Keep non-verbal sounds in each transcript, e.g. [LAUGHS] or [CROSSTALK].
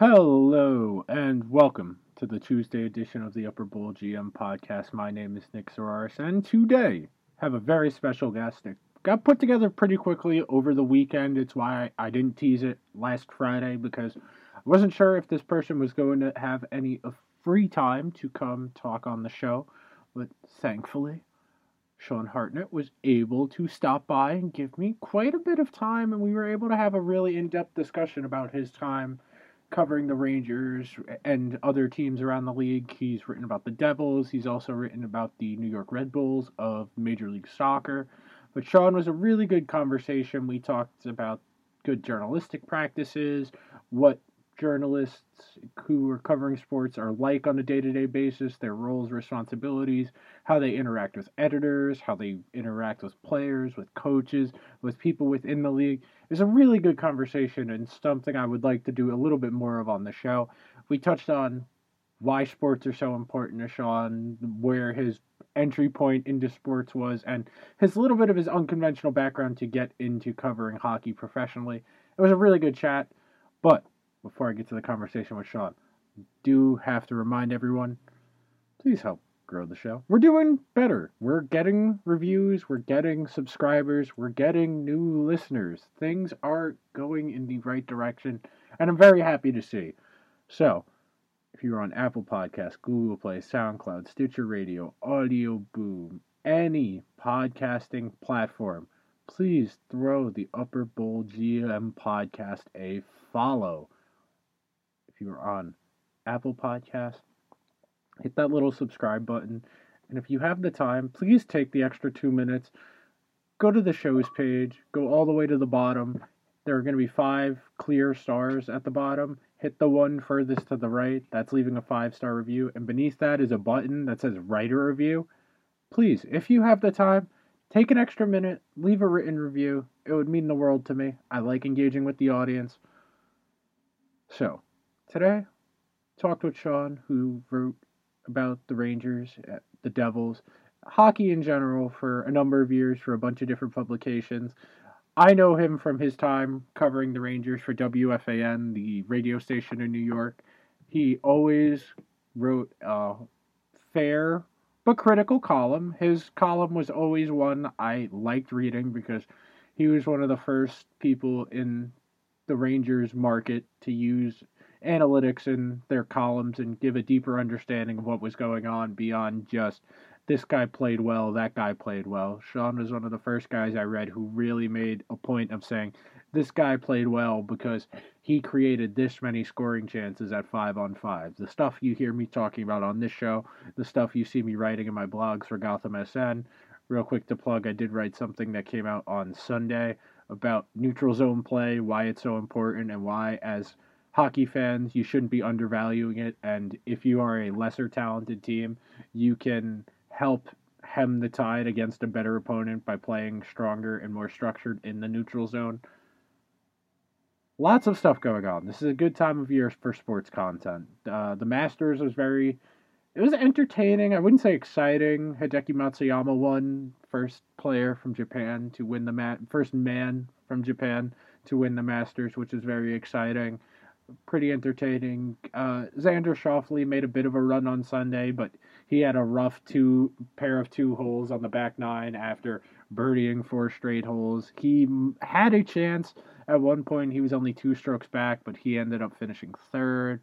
Hello and welcome to the Tuesday edition of the Upper Bowl GM podcast. My name is Nick Soraris, and today have a very special guest that got put together pretty quickly over the weekend. It's why I didn't tease it last Friday because I wasn't sure if this person was going to have any uh, free time to come talk on the show, but thankfully Sean Hartnett was able to stop by and give me quite a bit of time, and we were able to have a really in depth discussion about his time covering the Rangers and other teams around the league. He's written about the Devils. He's also written about the New York Red Bulls of Major League Soccer. But Sean was a really good conversation. We talked about good journalistic practices, what journalists who are covering sports are like on a day to day basis, their roles, responsibilities, how they interact with editors, how they interact with players, with coaches, with people within the league. It's a really good conversation and something I would like to do a little bit more of on the show. We touched on why sports are so important to Sean, where his entry point into sports was, and his little bit of his unconventional background to get into covering hockey professionally. It was a really good chat, but before I get to the conversation with Sean, do have to remind everyone please help grow the show. We're doing better. We're getting reviews, we're getting subscribers, we're getting new listeners. Things are going in the right direction, and I'm very happy to see. So, if you're on Apple Podcasts, Google Play, SoundCloud, Stitcher Radio, Audio Boom, any podcasting platform, please throw the Upper Bowl GM podcast a follow you're on Apple Podcast, hit that little subscribe button. And if you have the time, please take the extra two minutes, go to the shows page, go all the way to the bottom. There are going to be five clear stars at the bottom. Hit the one furthest to the right. That's leaving a five star review. And beneath that is a button that says write a review. Please, if you have the time, take an extra minute, leave a written review. It would mean the world to me. I like engaging with the audience. So, Today, talked with Sean, who wrote about the Rangers, uh, the Devils, hockey in general for a number of years for a bunch of different publications. I know him from his time covering the Rangers for WFAN, the radio station in New York. He always wrote a fair but critical column. His column was always one I liked reading because he was one of the first people in the Rangers market to use analytics in their columns and give a deeper understanding of what was going on beyond just this guy played well, that guy played well. Sean was one of the first guys I read who really made a point of saying this guy played well because he created this many scoring chances at five on five. The stuff you hear me talking about on this show, the stuff you see me writing in my blogs for Gotham SN. Real quick to plug, I did write something that came out on Sunday about neutral zone play, why it's so important, and why, as hockey fans, you shouldn't be undervaluing it. And if you are a lesser talented team, you can help hem the tide against a better opponent by playing stronger and more structured in the neutral zone. Lots of stuff going on. This is a good time of year for sports content. Uh, the Masters was very, it was entertaining. I wouldn't say exciting. Hideki Matsuyama won, first player from Japan to win the mat, first man from Japan to win the Masters, which is very exciting pretty entertaining. Uh, Xander Schauffele made a bit of a run on Sunday, but he had a rough two pair of two holes on the back nine after birdieing four straight holes. He had a chance at one point. He was only two strokes back, but he ended up finishing third.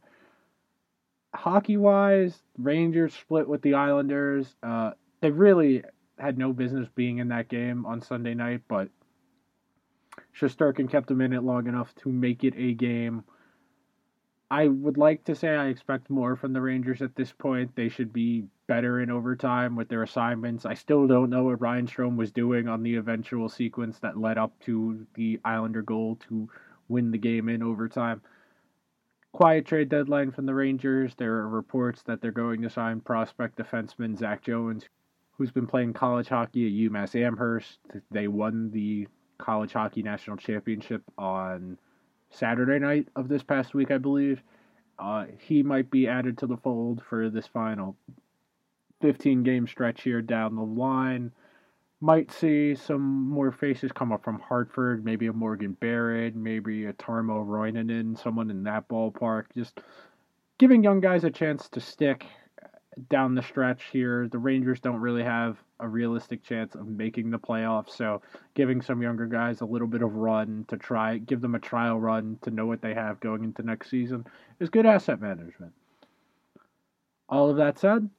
Hockey wise, Rangers split with the Islanders. Uh, they really had no business being in that game on Sunday night, but Shesterkin kept them in it long enough to make it a game. I would like to say I expect more from the Rangers at this point. They should be better in overtime with their assignments. I still don't know what Ryan Strome was doing on the eventual sequence that led up to the Islander goal to win the game in overtime. Quiet trade deadline from the Rangers. There are reports that they're going to sign prospect defenseman Zach Jones, who's been playing college hockey at UMass Amherst. They won the college hockey national championship on Saturday night of this past week, I believe. Uh, he might be added to the fold for this final 15 game stretch here down the line. might see some more faces come up from Hartford, maybe a Morgan Barron, maybe a Tarmo Reunanen, someone in that ballpark. Just giving young guys a chance to stick down the stretch here. The Rangers don't really have a realistic chance of making the playoffs, so giving some younger guys a little bit of run to try, give them a trial run to know what they have going into next season is good asset management. All of that said,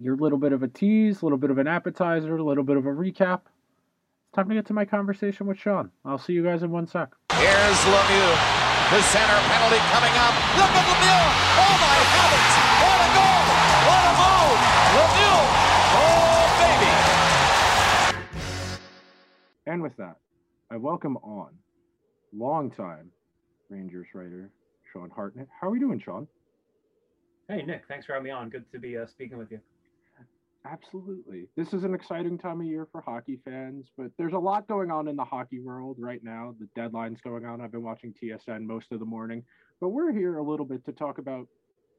your little bit of a tease, a little bit of an appetizer, a little bit of a recap. It's time to get to my conversation with Sean. I'll see you guys in one sec. Here's Lemieux. The center penalty coming up. Look at Lemieux. Oh my heavens. With that, I welcome on longtime Rangers writer Sean Hartnett. How are we doing, Sean? Hey Nick, thanks for having me on. Good to be uh, speaking with you. Absolutely. This is an exciting time of year for hockey fans, but there's a lot going on in the hockey world right now. The deadline's going on. I've been watching TSN most of the morning, but we're here a little bit to talk about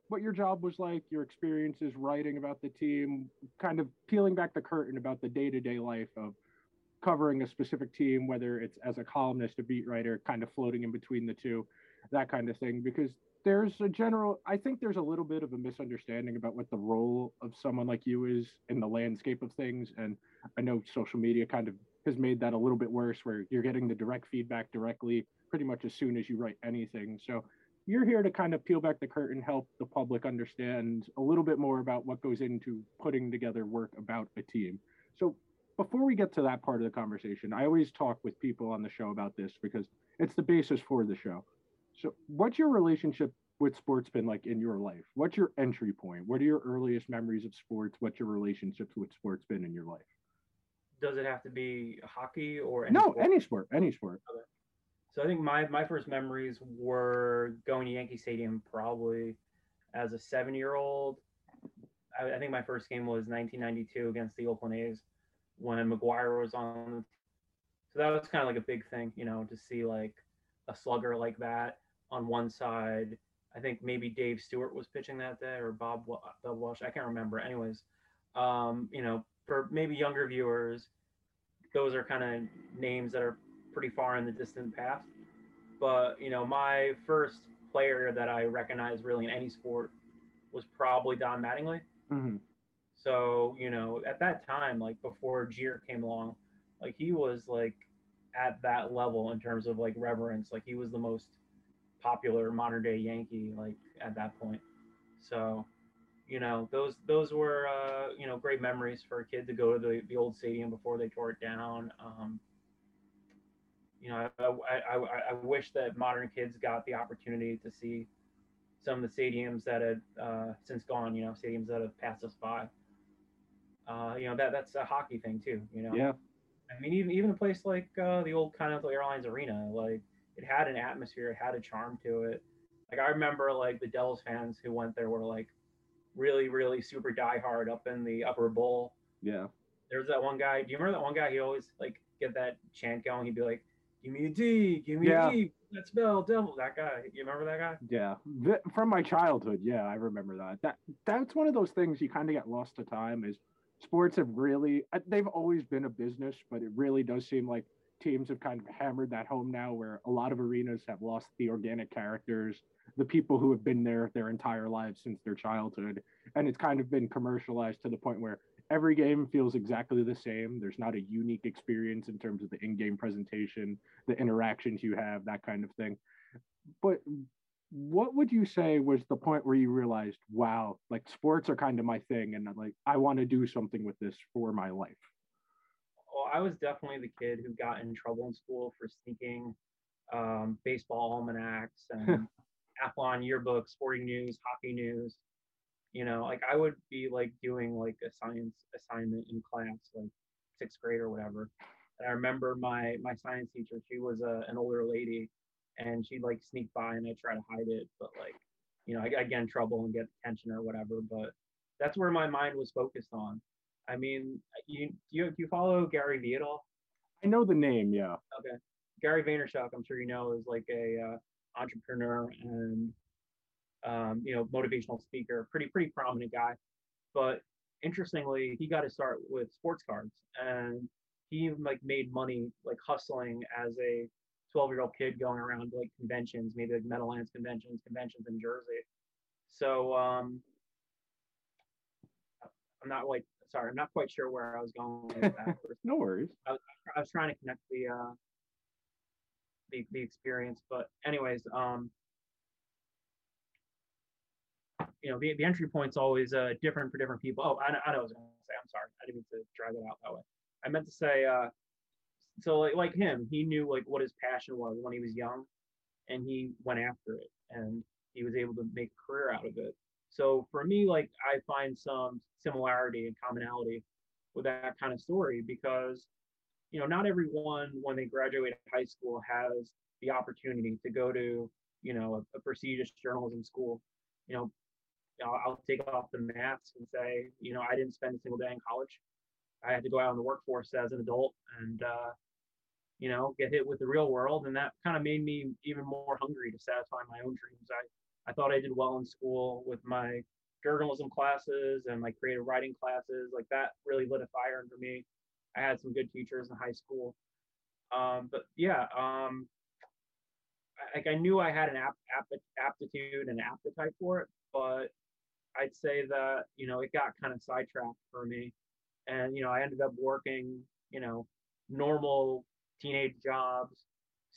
what your job was like, your experiences writing about the team, kind of peeling back the curtain about the day to day life of covering a specific team, whether it's as a columnist, a beat writer, kind of floating in between the two, that kind of thing. Because there's a general i think there's a little bit of a misunderstanding about what the role of someone like you is in the landscape of things and i know social media kind of has made that a little bit worse where you're getting the direct feedback directly pretty much as soon as you write anything so you're here to kind of peel back the curtain help the public understand a little bit more about what goes into putting together work about a team so before we get to that part of the conversation i always talk with people on the show about this because it's the basis for the show so, what's your relationship with sports been like in your life? What's your entry point? What are your earliest memories of sports? What's your relationships with sports been in your life? Does it have to be hockey or any no? sport? Any sport, any sport. Okay. So I think my my first memories were going to Yankee Stadium probably as a seven year old. I, I think my first game was 1992 against the Oakland A's when McGwire was on. So that was kind of like a big thing, you know, to see like a slugger like that on one side. I think maybe Dave Stewart was pitching that day or Bob Bob Welch. I can't remember. Anyways, um, you know, for maybe younger viewers, those are kind of names that are pretty far in the distant past. But you know, my first player that I recognized really in any sport was probably Don Mattingly. Mm-hmm. So you know, at that time, like before Jeter came along, like he was like at that level in terms of like reverence. Like he was the most popular modern day Yankee like at that point. So, you know, those those were uh, you know great memories for a kid to go to the, the old stadium before they tore it down. Um, you know, I, I, I, I wish that modern kids got the opportunity to see some of the stadiums that had uh, since gone. You know, stadiums that have passed us by. Uh, you know that that's a hockey thing too. You know. Yeah. I mean, even even a place like uh, the old Continental Airlines Arena, like it had an atmosphere, it had a charm to it. Like I remember, like the Devils fans who went there were like really, really super diehard up in the upper bowl. Yeah. There was that one guy. Do you remember that one guy? He always like get that chant going. He'd be like, "Give me a D, give me Yeah. a D." Let's spell devil. That guy. You remember that guy? Yeah, Th- from my childhood, yeah, I remember that. That that's one of those things you kind of get lost to time. Is sports have really uh, they've always been a business, but it really does seem like teams have kind of hammered that home now, where a lot of arenas have lost the organic characters, the people who have been there their entire lives since their childhood, and it's kind of been commercialized to the point where every game feels exactly the same. There's not a unique experience in terms of the in-game presentation, the interactions you have, that kind of thing. But what would you say was the point where you realized, wow, like sports are kind of my thing, and like I want to do something with this for my life? Well, I was definitely the kid who got in trouble in school for sneaking um, baseball almanacs [LAUGHS] and Athlon yearbooks, sporting news, hockey news. You know, like I would be like doing like a science assignment in class, like sixth grade or whatever. And I remember my my science teacher, she was a, an older lady, and she'd like sneak by and I try to hide it, but like, you know, I, I get in trouble and get attention or whatever. But that's where my mind was focused on. I mean, you do you, do you follow Gary Vee at all? I know the name, yeah. Okay. Gary Vaynerchuk, I'm sure you know, is like a uh, entrepreneur and um, you know motivational speaker, pretty pretty prominent guy. But interestingly, he got to start with sports cards, and he like made money like hustling as a 12 year old kid going around like conventions, maybe like Meadowlands conventions, conventions in Jersey. So um, I'm not like sorry, I'm not quite sure where I was going with that. [LAUGHS] no worries. I was, I was trying to connect the uh, the the experience, but anyways, um, you know, the, the entry point's always uh, different for different people. Oh, I, I know what I was going to say. I'm sorry. I didn't mean to drag it out that way. I meant to say, uh, so like, like him, he knew like what his passion was when he was young and he went after it and he was able to make a career out of it. So for me, like I find some similarity and commonality with that kind of story because, you know, not everyone when they graduate high school has the opportunity to go to, you know, a, a prestigious journalism school. You know, I'll, take off the mask and say, you know, I didn't spend a single day in college. I had to go out in the workforce as an adult and, uh, you know, get hit with the real world. And that kind of made me even more hungry to satisfy my own dreams. I, I thought I did well in school with my journalism classes and my creative writing classes. Like that really lit a fire under me. I had some good teachers in high school. Um, but yeah, um, like I knew I had an ap- ap- aptitude and appetite for it, but I'd say that you know it got kind of sidetracked for me, and you know I ended up working you know normal teenage jobs,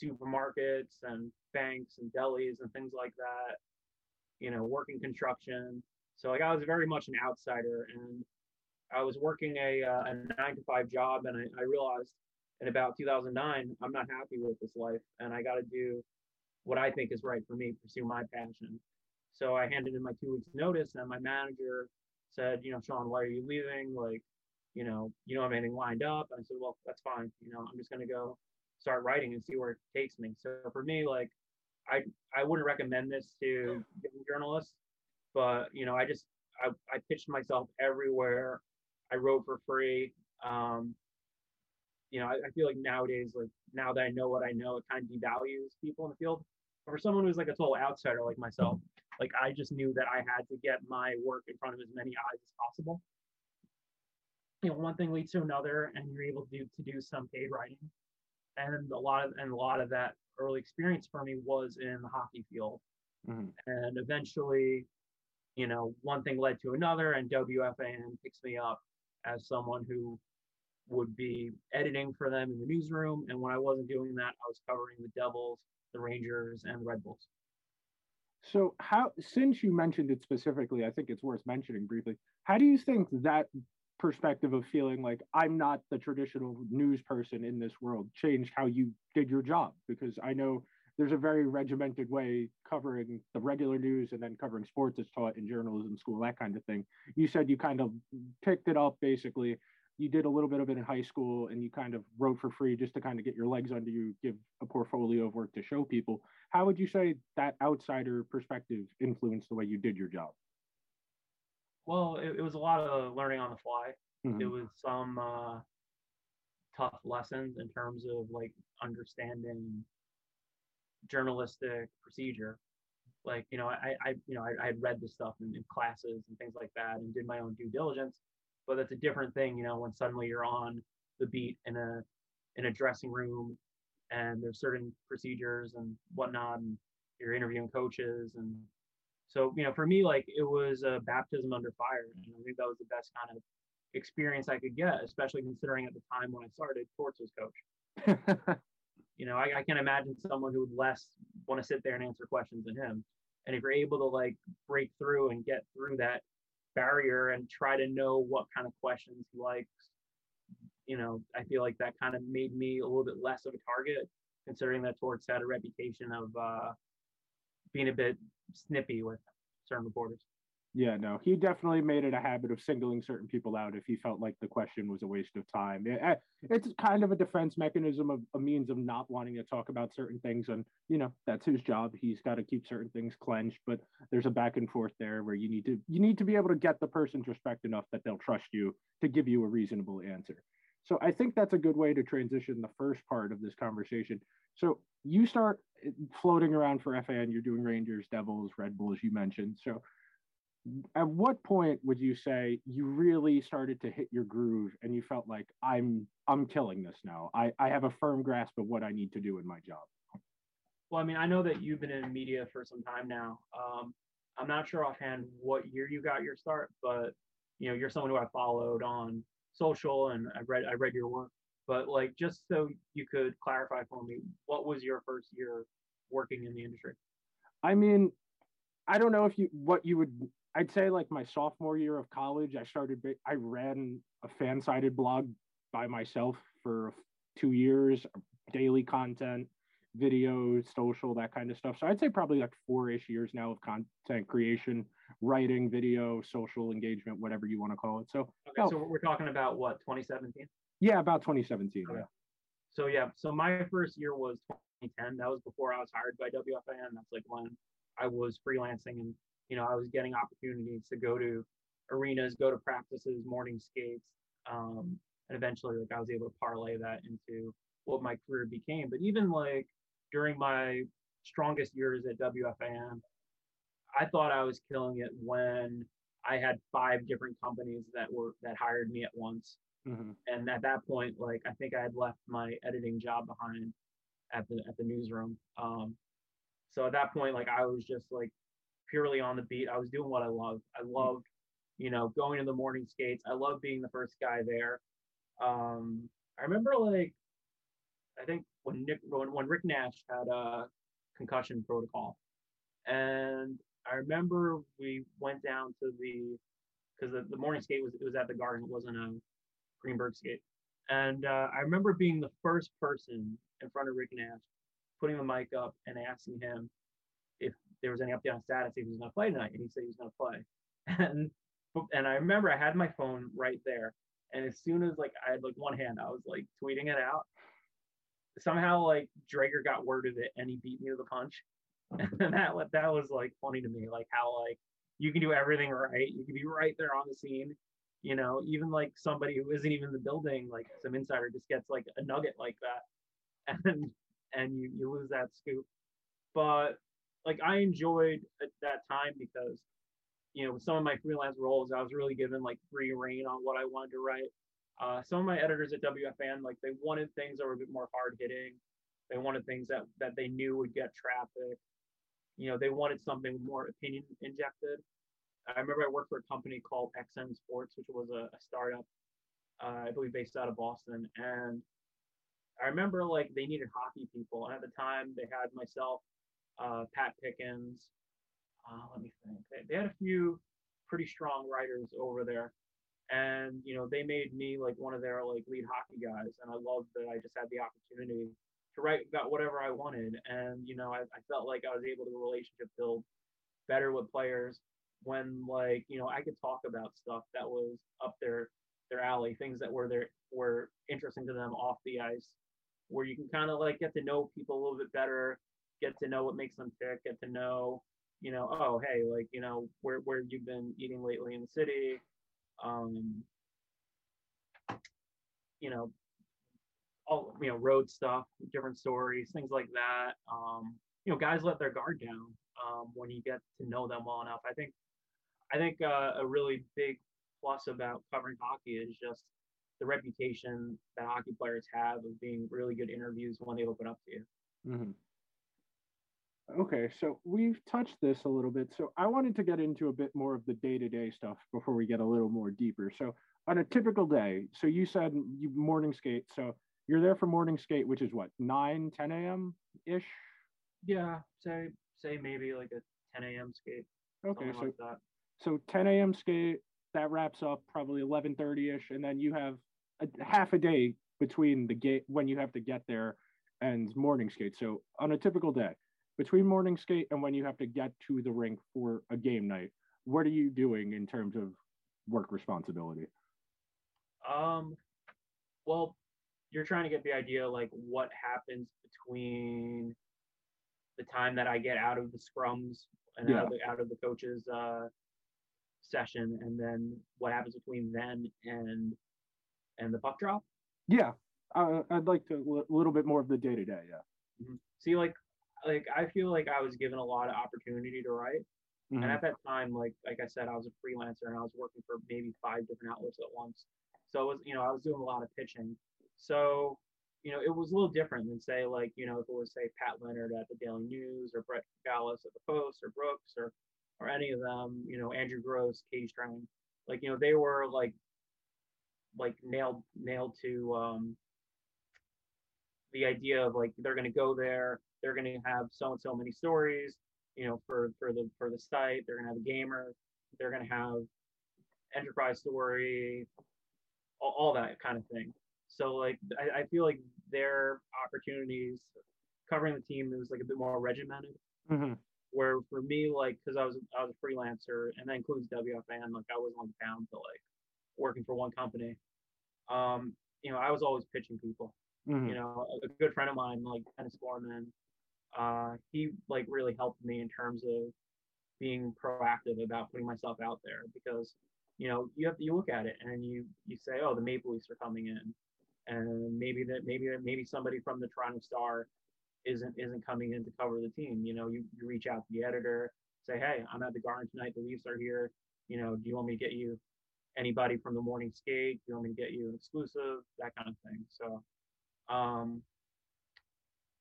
supermarkets and banks and delis and things like that. You know, working construction. So like I was very much an outsider, and I was working a, uh, a nine to five job, and I, I realized in about 2009 I'm not happy with this life, and I got to do what I think is right for me, pursue my passion. So I handed in my two weeks notice and my manager said, you know, Sean, why are you leaving? Like, you know, you don't have anything lined up. And I said, well, that's fine. You know, I'm just going to go start writing and see where it takes me. So for me, like, I, I wouldn't recommend this to young journalists, but, you know, I just, I, I pitched myself everywhere. I wrote for free. Um, you know, I, I feel like nowadays, like now that I know what I know, it kind of devalues people in the field. But for someone who's like a total outsider like myself, like I just knew that I had to get my work in front of as many eyes as possible. You know, one thing leads to another, and you're able to do to do some paid writing. And a lot of and a lot of that early experience for me was in the hockey field. Mm-hmm. And eventually, you know, one thing led to another, and WFAN picks me up as someone who would be editing for them in the newsroom. And when I wasn't doing that, I was covering the Devils, the Rangers, and the Red Bulls. So how since you mentioned it specifically, I think it's worth mentioning briefly. How do you think that perspective of feeling like I'm not the traditional news person in this world changed how you did your job? Because I know there's a very regimented way covering the regular news and then covering sports as taught in journalism school, that kind of thing. You said you kind of picked it up basically you did a little bit of it in high school and you kind of wrote for free just to kind of get your legs under you, give a portfolio of work to show people. How would you say that outsider perspective influenced the way you did your job? Well, it, it was a lot of learning on the fly. Mm-hmm. It was some uh, tough lessons in terms of like understanding journalistic procedure. Like, you know, I, I you know, I, I had read this stuff in, in classes and things like that and did my own due diligence but that's a different thing, you know, when suddenly you're on the beat in a in a dressing room and there's certain procedures and whatnot and you're interviewing coaches and so you know for me like it was a baptism under fire and i think that was the best kind of experience i could get especially considering at the time when i started torts was coach [LAUGHS] you know I, I can imagine someone who would less want to sit there and answer questions than him and if you're able to like break through and get through that barrier and try to know what kind of questions he likes. You know, I feel like that kind of made me a little bit less of a target, considering that Torts had a reputation of uh, being a bit snippy with certain reporters. Yeah, no, he definitely made it a habit of singling certain people out if he felt like the question was a waste of time. It, it's kind of a defense mechanism of a means of not wanting to talk about certain things. And, you know, that's his job. He's got to keep certain things clenched, but there's a back and forth there where you need to, you need to be able to get the person's respect enough that they'll trust you to give you a reasonable answer. So I think that's a good way to transition the first part of this conversation. So you start floating around for FAN, you're doing Rangers, Devils, Red Bulls, you mentioned. So at what point would you say you really started to hit your groove and you felt like I'm I'm killing this now. I, I have a firm grasp of what I need to do in my job. Well, I mean, I know that you've been in media for some time now. Um, I'm not sure offhand what year you got your start, but you know, you're someone who I followed on social and I read I read your work. But like just so you could clarify for me, what was your first year working in the industry? I mean, I don't know if you what you would I'd say like my sophomore year of college, I started I ran a fan-sided blog by myself for 2 years, daily content, videos, social, that kind of stuff. So I'd say probably like 4ish years now of content creation, writing, video, social engagement, whatever you want to call it. So Okay, so we're talking about what, 2017? yeah, about 2017. Okay. Yeah. So yeah, so my first year was 2010. That was before I was hired by WFAN. That's like when I was freelancing and you know I was getting opportunities to go to arenas, go to practices, morning skates, um, and eventually like I was able to parlay that into what my career became. But even like during my strongest years at WFAN, I thought I was killing it when I had five different companies that were that hired me at once. Mhm. and at that point like i think i had left my editing job behind at the at the newsroom. Um so at that point like i was just like purely on the beat. I was doing what i loved. I loved you know going to the morning skates. I loved being the first guy there. Um i remember like i think when nick when, when rick nash had a concussion protocol. And i remember we went down to the because the, the morning skate was it was at the garden it wasn't a Greenburgh skate. And uh, I remember being the first person in front of Rick Nash, putting the mic up and asking him if there was any update on status, if he was going to play tonight. And he said he was going to play. [LAUGHS] And and I remember I had my phone right there. And as soon as like I had like one hand, I was like tweeting it out. Somehow like Dreger got word of it and he beat me to the punch. And [LAUGHS] that that was like funny to me, like how like you can do everything right. You can be right there on the scene you know even like somebody who isn't even in the building like some insider just gets like a nugget like that [LAUGHS] and and you you lose that scoop. But like i enjoyed at that time because you know with some of my freelance roles i was really given like free reign on what i wanted to write. Uh, some of my editors at wfan like they wanted things that were a bit more hard hitting they wanted things that that they knew would get traffic you know they wanted something more opinion injected I remember I worked for a company called XN Sports, which was a, a startup, uh, I believe based out of Boston. And I remember like they needed hockey people. And at the time, they had myself, uh, Pat Pickens. Uh, let me think. They, they had a few pretty strong writers over there. And, you know, they made me like one of their like lead hockey guys. And I loved that I just had the opportunity to write about whatever I wanted. And, you know, I, I felt like I was able to relationship build better with players when like you know I could talk about stuff that was up their their alley, things that were there were interesting to them off the ice, where you can kind of like get to know people a little bit better, get to know what makes them tick, get to know, you know, oh hey, like you know where where you've been eating lately in the city, um, you know, all you know road stuff, different stories, things like that. Um, you know, guys let their guard down um, when you get to know them well enough. I think I think uh, a really big plus about covering hockey is just the reputation that hockey players have of being really good interviews when they open up to you. Mhm. Okay, so we've touched this a little bit. So I wanted to get into a bit more of the day to day stuff before we get a little more deeper. So on a typical day, so you said you morning skate. So you're there for morning skate, which is what, 9, 10 a.m. ish? Yeah, say say maybe like a 10 a.m. skate, Okay, so like so 10 a.m. skate that wraps up probably 11:30 ish, and then you have a half a day between the gate when you have to get there and morning skate. So on a typical day, between morning skate and when you have to get to the rink for a game night, what are you doing in terms of work responsibility? Um, well, you're trying to get the idea like what happens between the time that I get out of the scrums and out, of the, out of the coach's uh, session, and then what happens between then and and the puck drop. Yeah, uh, I'd like to a little bit more of the day to day. Yeah. See, like, like I feel like I was given a lot of opportunity to write, Mhm. And at that time, like like I said, I was a freelancer and I was working for maybe five different outlets at once. So it was, you know, I was doing a lot of pitching. So, you know, it was a little different than say like, you know, if it was say Pat Leonard at the Daily News or Brett Cyrgalis at the Post or Brooks or or any of them, you know, Andrew Gross, Katie Strang, like, you know, they were like like nailed nailed to um the idea of like they're gonna go there, they're gonna have so and so many stories, you know, for for the for the site. They're gonna have a gamer. They're gonna have enterprise story, all, all that kind of thing. So like I, I feel like their opportunities covering the team it was like a bit more regimented. Mhm. Where for me, like, because I was I was a freelancer, and that includes WFAN. Like, I wasn't bound to like working for one company. Um, you know, I was always pitching people Mhm. you know a, good friend of mine like dennis foreman uh he like really helped me in terms of being proactive about putting myself out there because you know you have you look at it and you you say oh the maple leafs are coming in and maybe that maybe that maybe somebody from the toronto star isn't isn't coming in to cover the team. You know you, you reach out to the editor say hey i'm at the garden tonight. The leafs are here. You know do you want me to get you anybody from the morning skate? Do you want me to get you an exclusive? That kind of thing. So um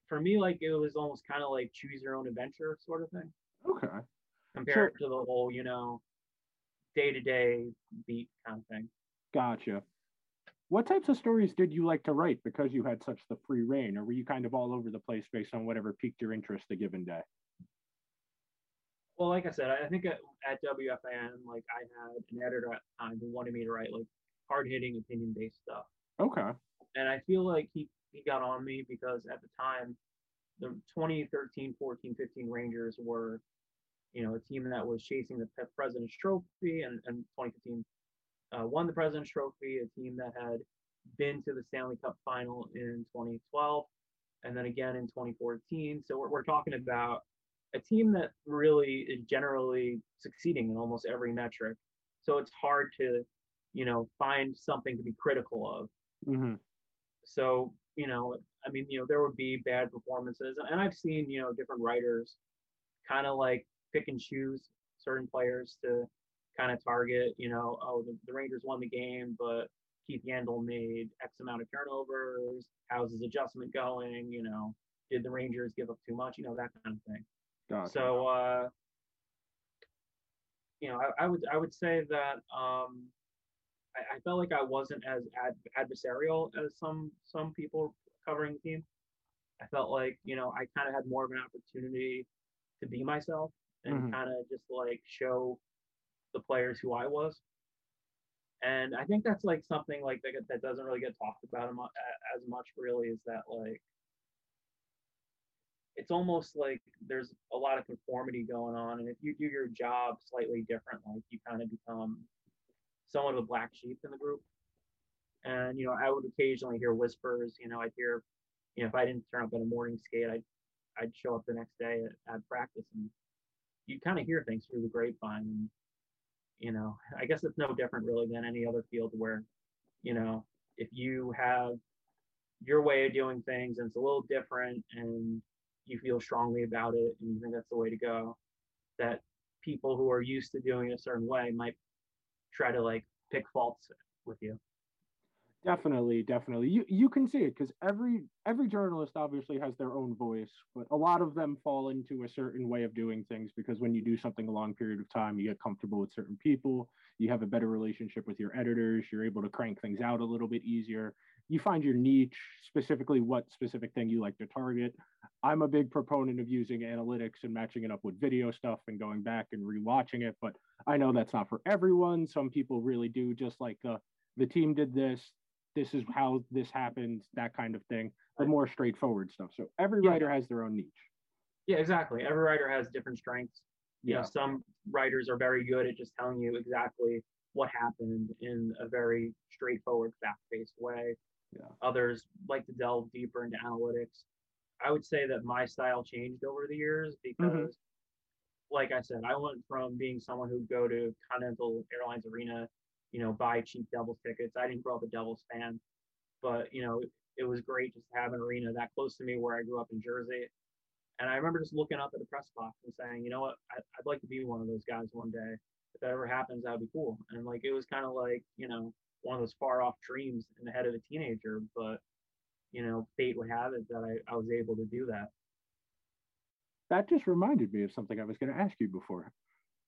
for me like it was almost kind of like choose your own adventure sort of thing. Okay. compared to the whole you know day-to-day beat kind of thing. Gotcha. What types of stories did you like to write because you had such the free reign, or were you kind of all over the place based on whatever piqued your interest a given day? well like i said i think at, at wfan like i had an editor at the time who wanted me to write like hard-hitting opinion-based stuff Okay. and i feel like he he got on me because at the time the 2013 14 15 rangers were you know a team that was chasing the president's trophy and, and 2015 uh, won the president's trophy a team that had been to the stanley cup final in 2012 and then again in 2014 so we're, we're talking about a team that really is generally succeeding in almost every metric. So it's hard to you know find something to be critical of. Hmm so, you know, I mean, you know, there would be bad performances. And I've seen, you know, different writers kind of like pick and choose certain players to kind of target, you know, oh, the, the Rangers won the game, but Keith Yandle made X amount of turnovers. How's his adjustment going? You know, did the Rangers give up too much? You know, that kind of thing. Gotcha. So, uh, you know, I, I would I would say that um, I, I felt like I wasn't as ad, adversarial as some some people covering the team. I felt like you know I kind of had more of an opportunity to be myself and Mhm. kind of just like show the players who I was. And I think that's like something like that that doesn't really get talked about as much. Really, is that like it's almost like there's a lot of conformity going on, and if you do your job slightly different, like you kind of become somewhat of a black sheep in the group. And you know, I would occasionally hear whispers. You know, I'd hear, you know, if I didn't turn up at a morning skate, I'd I'd show up the next day at, at practice, and you kind of hear things through the grapevine. And you know, I guess it's no different really than any other field where, you know, if you have your way of doing things and it's a little different and you feel strongly about it and you think that's the way to go, that people who are used to doing it a certain way might try to like pick faults with you. Definitely, definitely. You you can see it because every every journalist obviously has their own voice, but a lot of them fall into a certain way of doing things because when you do something a long period of time, you get comfortable with certain people, you have a better relationship with your editors, you're able to crank things out a little bit easier. You find your niche, specifically what specific thing you like to target. I'm a big proponent of using analytics and matching it up with video stuff and going back and rewatching it, but I know that's not for everyone. Some people really do just like the the team did this, this is how this happens, that kind of thing. The more straightforward stuff. So every Yeah. writer has their own niche. Yeah, exactly. Every writer has different strengths. You know, Yeah. some writers are very good at just telling you exactly what happened in a very straightforward, fact-based way. Yeah. Others like to delve deeper into analytics. I would say that my style changed over the years mm-hmm. because, like I said, I went from being someone who'd go to Continental Airlines Arena, you know, buy cheap Devils tickets. I didn't grow up a Devils fan, but you know, it was great just to have an arena that close to me where I grew up in Jersey. And I remember just looking up at the press box and saying, you know what, I, would like to be one of those guys one day. If that ever happens, that'd be cool. And like it was kind of like, you know, one of those far off dreams in the head of a teenager, but you know, fate would have it that I, I was able to do that. That just reminded me of something I was going to ask you before.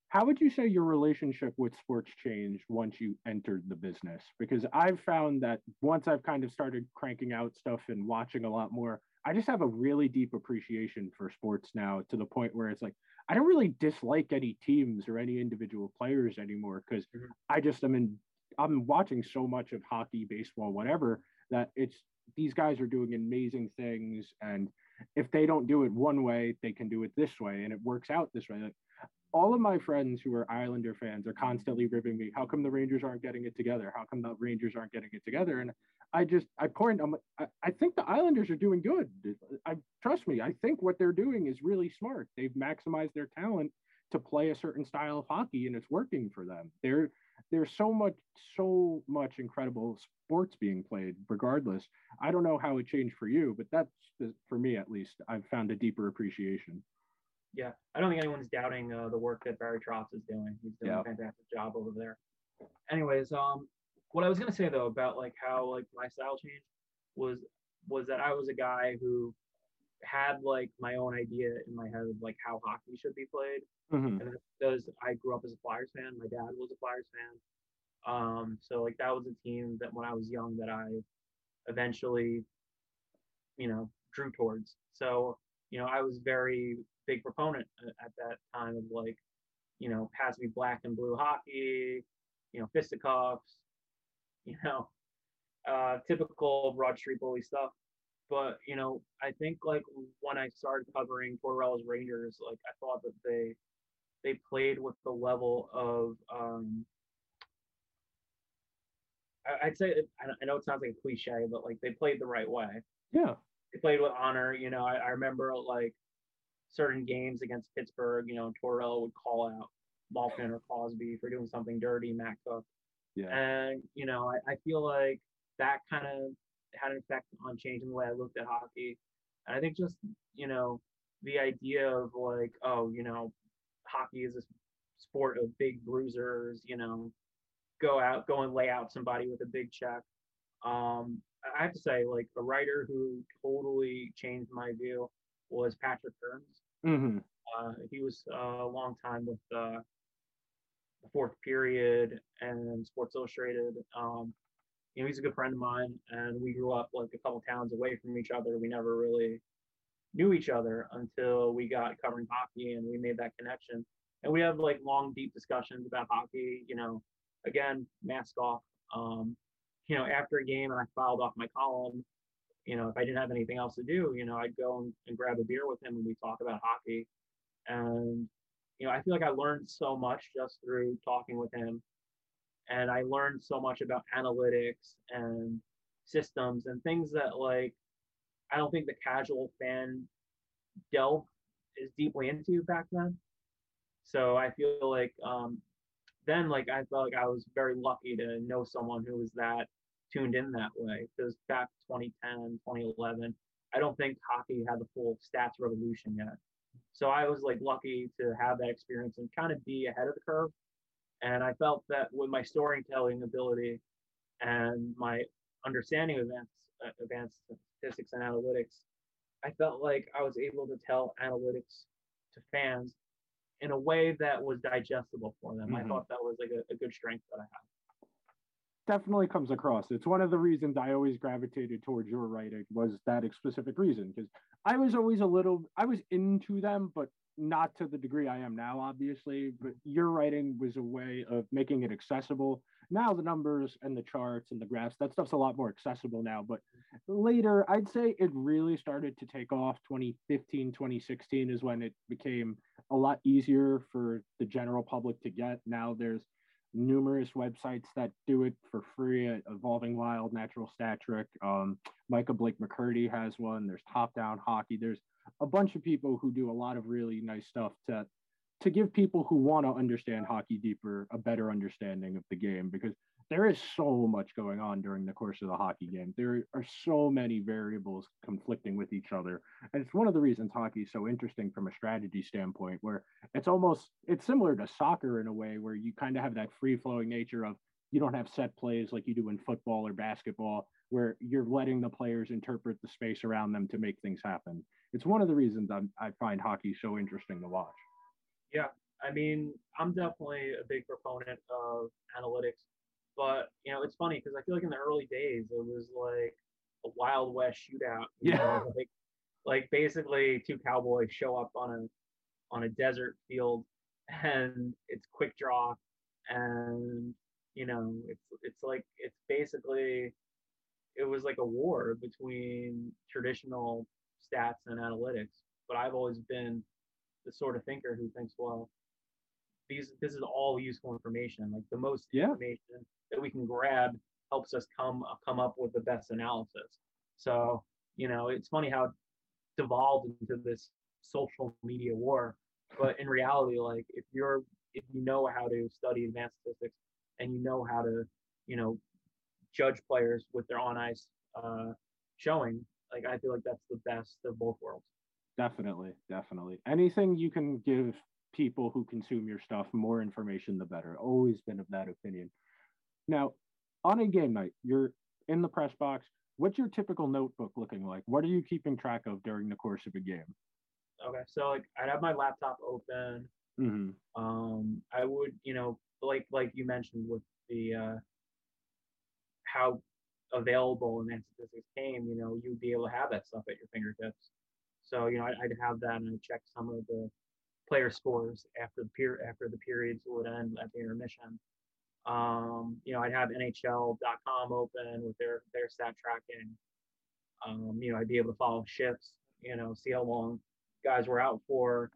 How would you say your relationship with sports changed once you entered the business? Because I've found that once I've kind of started cranking out stuff and watching a lot more, I just have a really deep appreciation for sports now to the point where it's like I don't really dislike any teams or any individual players anymore because mm-hmm. I just am in I'm watching so much of hockey, baseball, whatever that it's these guys are doing amazing things and if they don't do it one way, they can do it this way and it works out this way. Like, all of my friends who are Islander fans are constantly ribbing me. How come the Rangers aren't getting it together? How come the Rangers aren't getting it together? And I just I point. I'm, I, I think the Islanders are doing good. I trust me. I think what they're doing is really smart. They've maximized their talent to play a certain style of hockey, and it's working for them. There, there's so much, so much incredible sports being played. Regardless, I don't know how it changed for you, but that's for me at least. I've found a deeper appreciation. Yeah, I don't think anyone's doubting uh, the work that Barry Trotz is doing. He's doing a fantastic job over there. Anyways, um, what I was gonna say though about like how like my style changed was was that I was a guy who had like my own idea in my head of like how hockey should be played. Mm-hmm. And because I grew up as a Flyers fan, my dad was a Flyers fan. Um, so like that was a team that when I was young that I eventually, you know, drew towards. So, you know, I was very big proponent at that time of like, you know, has to be black and blue hockey, you know, fisticuffs, [LAUGHS] you know, uh, typical Broad Street bully stuff. But you know, I think like when I started covering Tortorella's Rangers, like I thought that they they played with the level of um, I'd say I know it sounds like a cliche, but like they played the right way. Yeah, they played with honor. You know, I, I remember like certain games against Pittsburgh, you know, Tortorella would call out Malkin or Crosby for doing something dirty, Matt Cooke. Yeah. And, you know, I, I feel like that kind of had an effect on changing the way I looked at hockey. And I think just, you know, the idea of like, oh, you know, hockey is a sport of big bruisers, you know, go out, go and lay out somebody with a big check. Um, I have to say, like, a writer who totally changed my view was Patrick Kearns. Mm-hmm. Uh, he was uh, a long time with uh, the fourth period and Sports Illustrated. Um, you know, he's a good friend of mine, and we grew up like a couple towns away from each other. We never really knew each other until we got covering hockey, and we made that connection. And we have like long, deep discussions about hockey. You know, again, mask off. Um, you know, after a game, and I filed off my column you know, if I didn't have anything else to do, you know, I'd go and, and grab a beer with him and we talk about hockey. And, you know, I feel like I learned so much just through talking with him. And I learned so much about analytics and systems and things that like I don't think the casual fan delve is deeply into back then. So I feel like um, then like I felt like I was very lucky to know someone who was that tuned in that way because back 2010 2011 i don't think hockey had the full stats revolution yet. So i was like lucky to have that experience and kind of be ahead of the curve. And i felt that with my storytelling ability and my understanding of advanced, uh, advanced statistics and analytics i felt like i was able to tell analytics to fans in a way that was digestible for them. Mm-hmm. i thought that was like a, a good strength that i had definitely comes across. It's one of the reasons I always gravitated towards your writing was that specific reason because I was always a little I was into them, but not to the degree I am now, obviously. But your writing was a way of making it accessible. Now the numbers and the charts and the graphs, that stuff's a lot more accessible now. But later, I'd say it really started to take off. 2015, 2016 is when it became a lot easier for the general public to get. Now there's numerous websites that do it for free at Evolving Wild, Natural Stat Trick. Um, Micah Blake McCurdy has one. There's Top Down Hockey. There's a bunch of people who do a lot of really nice stuff to to give people who want to understand hockey deeper a better understanding of the game because there is so much going on during the course of the hockey game. There are so many variables conflicting with each other. And it's one of the reasons hockey is so interesting from a strategy standpoint, where it's almost it's similar to soccer in a way where you kind of have that free flowing nature of you don't have set plays like you do in football or basketball, where you're letting the players interpret the space around them to make things happen. It's one of the reasons I'm, I find hockey so interesting to watch. Yeah, I mean, I'm definitely a big proponent of analytics but you know, it's funny because I feel like in the early days it was like a Wild West shootout. Yeah. Know? Like, like basically two cowboys show up on a on a desert field and it's quick draw and you know it's it's like it's basically it was like a war between traditional stats and analytics but i've always been the sort of thinker who thinks well these this is all useful information like the most yeah. information that we can grab helps us come come up with the best analysis. So you know, it's funny how it devolved into this social media war, but in reality, like if you're if you know how to study advanced statistics and you know how to you know judge players with their on ice uh, showing, like I feel like that's the best of both worlds. Definitely, definitely. Anything you can give people who consume your stuff more information, the better. Always been of that opinion. Now, on a game night, you're in the press box. What's your typical notebook looking like? What are you keeping track of during the course of a game? Okay, so like I'd have my laptop open. Mm-hmm. Um, I would, you know, like like you mentioned with the uh, how available and statistics came, you know, you'd be able to have that stuff at your fingertips. So you know, I'd, I'd have that and I'd check some of the player scores after the period after the periods would end at the intermission. Um, you know, I'd have NHL.com open with their their stat tracking. Um, you know, I'd be able to follow shifts. You know, see how long guys were out for.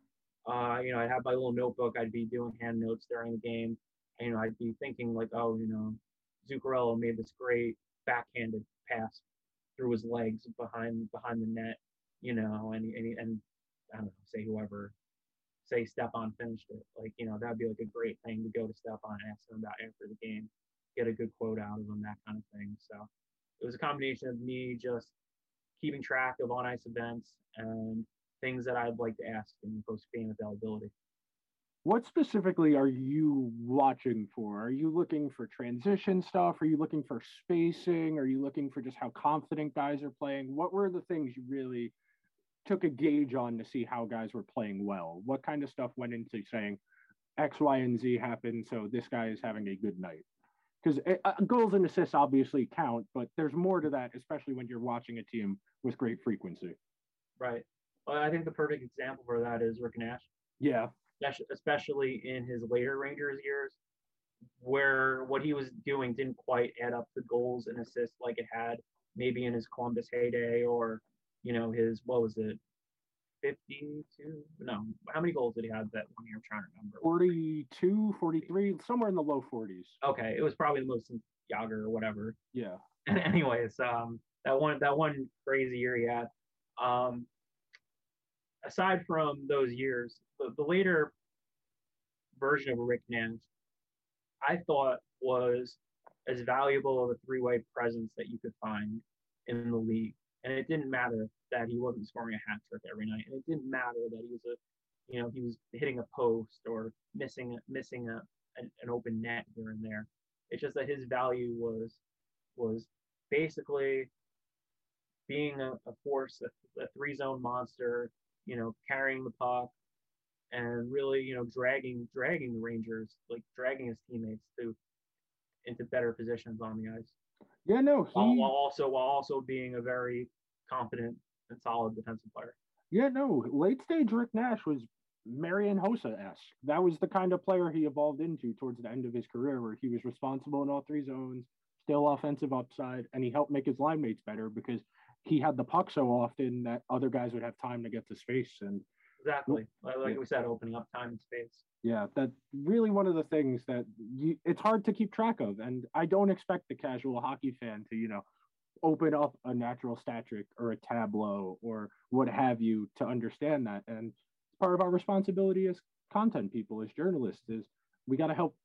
Uh, you know, I'd have my little notebook. I'd be doing hand notes during the game. And, you know, I'd be thinking like, oh, you know, Zuccarello made this great backhanded pass through his legs behind behind the net. You know, and and and I don't know, say whoever say Stepan finished it. Like, you know, that'd be like a great thing to go to Stepan and ask him about after the game, get a good quote out of him, that kind of thing. So it was a combination of me just keeping track of on ice events and things that I'd like to ask in post game availability. What specifically are you watching for? Are you looking for transition stuff? Are you looking for spacing? Are you looking for just how confident guys are playing? What were the things you really took a gauge on to see how guys were playing well. What kind of stuff went into saying X, Y, and Z happened, so this guy is having a good night? Because uh, uh, goals and assists obviously count, but there's more to that, especially when you're watching a team with great frequency. Right. Well, I think the perfect example for that is Rick Nash. Yeah. Especially in his later Rangers years, where what he was doing didn't quite add up the goals and assists like it had maybe in his Columbus heyday or you know, his what was it, 52? No, how many goals did he have that one year? I'm trying to remember. 42, 43, somewhere in the low 40s. Okay, it was probably the most Jagr or whatever. Yeah. [LAUGHS] Anyways, um, that one that one crazy year he had. Um, aside from those years, the, the later version of Rick Nash, I thought was as valuable of a three-way presence that you could find in the league. And it didn't matter that he wasn't scoring a hat trick every night, and it didn't matter that he was a, you know, he was hitting a post or missing missing a an, an open net here and there. It's just that his value was was basically being a, a force, a, a three zone monster, you know, carrying the puck and really, you know, dragging dragging the Rangers, like dragging his teammates to into better positions on the ice. Yeah, no, he while, while also while also being a very confident and solid defensive player. Yeah, no, late stage Rick Nash was Marian Hossa esque. That was the kind of player he evolved into towards the end of his career, where he was responsible in all three zones, still offensive upside, and he helped make his line mates better because he had the puck so often that other guys would have time to get to space and exactly like yeah. we said opening up time and space yeah that's really one of the things that you, it's hard to keep track of and i don't expect the casual hockey fan to you know open up a natural stat trick or a tableau or what have you to understand that. And it's part of our responsibility as content people, as journalists, is we got to help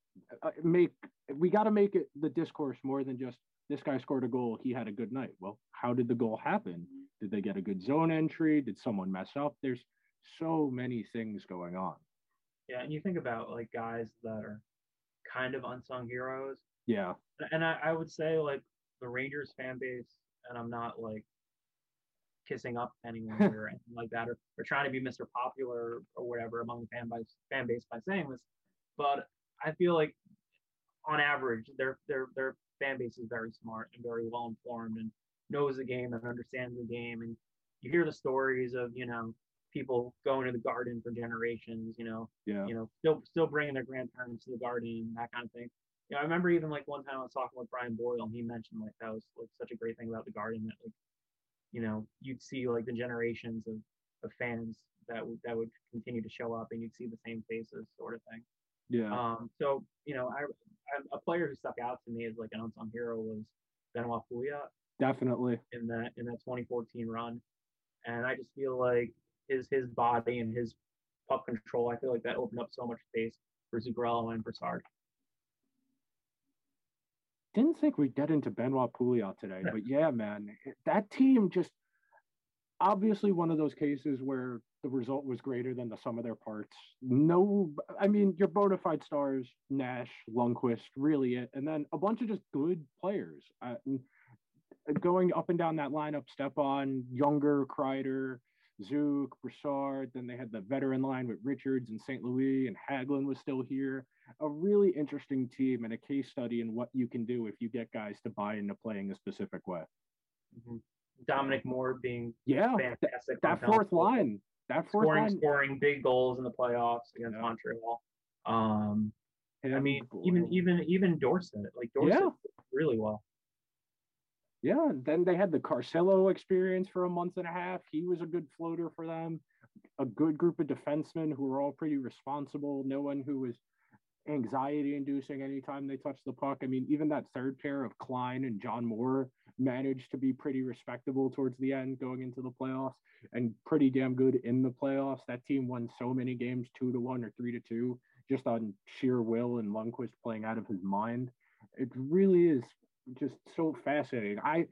uh, make we got to make it the discourse more than just this guy scored a goal, he had a good night. Well, how did the goal happen? Did they get a good zone entry? Did someone mess up? There's so many things going on. Yeah, and you think about like guys that are kind of unsung heroes. Yeah. And I, I would say like the Rangers fan base, and I'm not like kissing up anyone [LAUGHS] or anything like that, or, or trying to be Mr. Popular or whatever among the fan base fan base by saying this. But I feel like on average, their their their fan base is very smart and very well informed and knows the game and understands the game. And you hear the stories of you know people going to the garden for generations. You know, yeah. you know, still still bringing their grandparents to the garden, that kind of thing. You know, I remember even like one time I was talking with Brian Boyle, and he mentioned like that was like such a great thing about the garden that like, you know, you'd see like the generations of, of fans that would that would continue to show up, and you'd see the same faces, sort of thing. Yeah. Um, so you know, I, I a player who stuck out to me as like an unsung hero was Benoit Pouliot Definitely. in that in that 2014 run, and I just feel like his his body and his puck control, I feel like that opened up so much space for Zuccarello and Brassard. Didn't think we'd get into Benoit Pouliot today, but yeah, man, that team just obviously one of those cases where the result was greater than the sum of their parts. No, I mean, your bona fide stars, Nash, Lundqvist, really it. And then a bunch of just good players. Uh, going up and down that lineup, Stepan, Younger, Kreider, Zook, Brassard. Then they had the veteran line with Richards and St. Louis, and Hagelin was still here. A really interesting team and a case study in what you can do if you get guys to buy into playing a specific way. Mm-hmm. Dominic Moore being yeah fantastic. That fourth line, that fourth scoring, line, scoring big goals in the playoffs against yeah. Montreal. Um, and I mean, even even even Dorsett, like Dorsett, yeah. really well. Yeah, and then they had the Carcillo experience for a month and a half. He was a good floater for them. A good group of defensemen who were all pretty responsible. No one who was anxiety inducing anytime they touched the puck. I mean, even that third pair of Klein and John Moore managed to be pretty respectable towards the end going into the playoffs and pretty damn good in the playoffs. That team won so many games two to one or three to two just on sheer will and Lundqvist playing out of his mind. It really is just so fascinating. I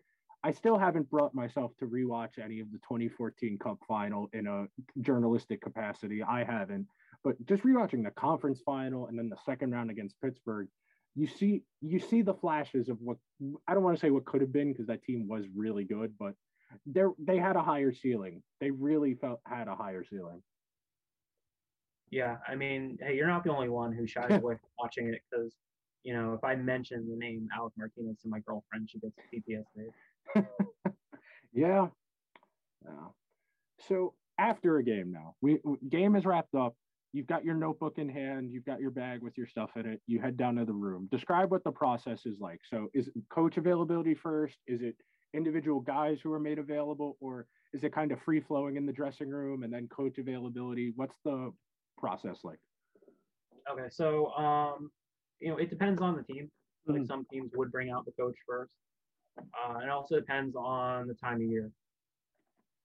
I still haven't brought myself to rewatch any of the 2014 Cup final in a journalistic capacity. I haven't, but just rewatching the conference final and then the second round against Pittsburgh, you see you see the flashes of what I don't want to say what could have been because that team was really good, but they they had a higher ceiling. They really felt had a higher ceiling. Yeah, I mean, hey, you're not the only one who shies away from [LAUGHS] watching it because you know, if I mention the name Alec Martinez to my girlfriend, she gets PTSD. [LAUGHS] yeah. Yeah. So after a game now, we game is wrapped up. You've got your notebook in hand. You've got your bag with your stuff in it. You head down to the room. Describe what the process is like. So, is coach availability first? Is it individual guys who are made available, or is it kind of free flowing in the dressing room and then coach availability? What's the process like? Okay, so um, you know, it depends on the team. Like mm-hmm. some teams would bring out the coach first. Uh, it also depends on the time of year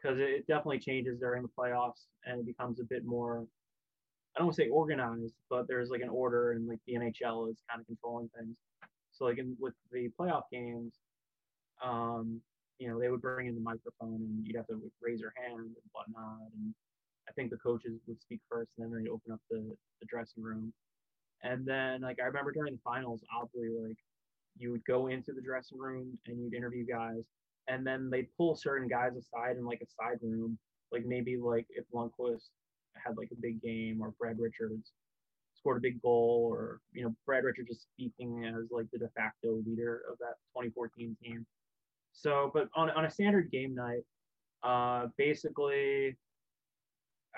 because it definitely changes during the playoffs and it becomes a bit more. I don't want to say organized, but there's like an order and like the NHL is kind of controlling things. So like in, with the playoff games, um, you know, they would bring in the microphone and you'd have to raise your hand and whatnot. And I think the coaches would speak first, and then they'd open up the, the dressing room. And then like I remember during the finals, oddly like you would go into the dressing room and you'd interview guys, and then they'd pull certain guys aside in like a side room, like maybe like if Lundqvist had like a big game or Brad Richards scored a big goal or you know Brad Richards just speaking as like the de facto leader of that 2014 team. So, but on on a standard game night, uh, basically,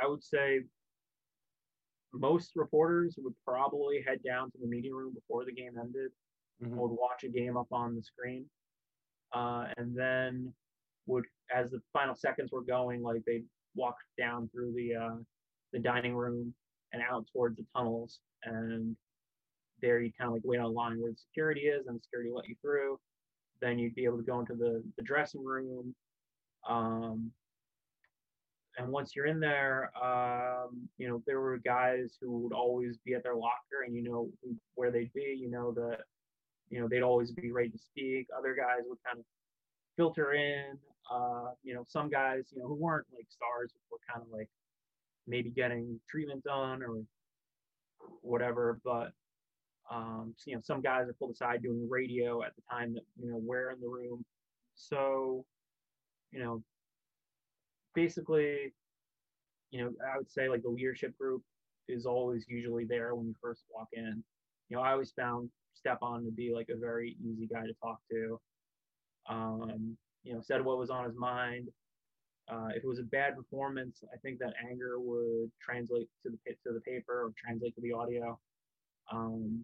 I would say most reporters would probably head down to the media room before the game ended, mm-hmm. would watch a game up on the screen, uh, and then would, as the final seconds were going, like they'd walk down through the uh, the dining room and out towards the tunnels, and there you'd kind of like wait on line where the security is, and the security let you through. Then you'd be able to go into the the dressing room. Um, and once you're in there, um, you know, there were guys who would always be at their locker and you know where they'd be, you know, that, you know, they'd always be ready to speak. Other guys would kind of filter in, uh, you know, some guys, you know, who weren't like stars were kind of like maybe getting treatment done or whatever, but, um, you know, some guys are pulled aside doing radio at the time that, you know, we're in the room. So, you know, basically, you know, I would say like the leadership group is always usually there when you first walk in. You know, I always found Stepan to be like a very easy guy to talk to. Um, you know, said what was on his mind. Uh, if it was a bad performance, I think that anger would translate to the to the paper or translate to the audio. Um,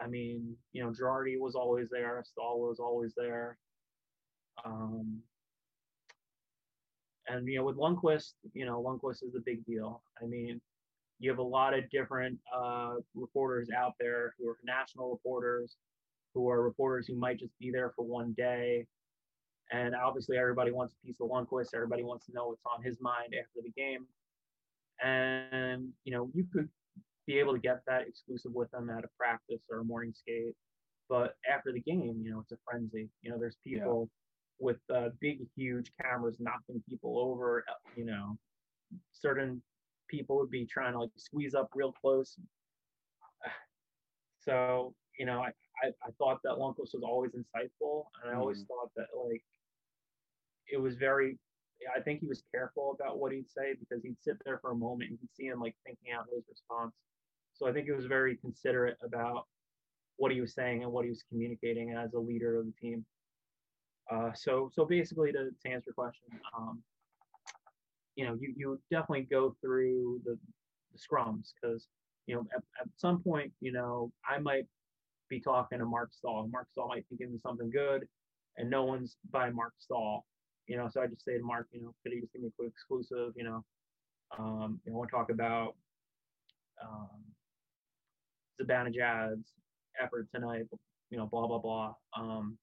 I mean, you know, Girardi was always there. Staal was always there. Um, and you know, with Lundqvist, you know, Lundqvist is a big deal. I mean, you have a lot of different uh, reporters out there who are national reporters, who are reporters who might just be there for one day. And obviously, everybody wants a piece of Lundqvist. Everybody wants to know what's on his mind after the game. And you know, you could be able to get that exclusive with them at a practice or a morning skate. But after the game, you know, it's a frenzy. You know, there's people with uh, big, huge cameras knocking people over. Uh, you know, certain people would be trying to like squeeze up real close. So, you know, I, I, I thought that Lundqvist was always insightful, and I always mm. thought that like it was very. I think he was careful about what he'd say because he'd sit there for a moment and you could see him like thinking out his response. So I think he was very considerate about what he was saying and what he was communicating as a leader of the team. Uh, so so basically, to, to answer your question, um, you know, you you definitely go through the, the scrums because you know at, at some point, you know, I might be talking to Marc Staal. Marc Staal might be giving me something good, and no one's by Marc Staal. You know, so I just say to Marc, you know, could you just give me a quick exclusive? You know, um, you know, want to talk about um, Zibanejad's effort tonight. You know, blah blah blah. Um,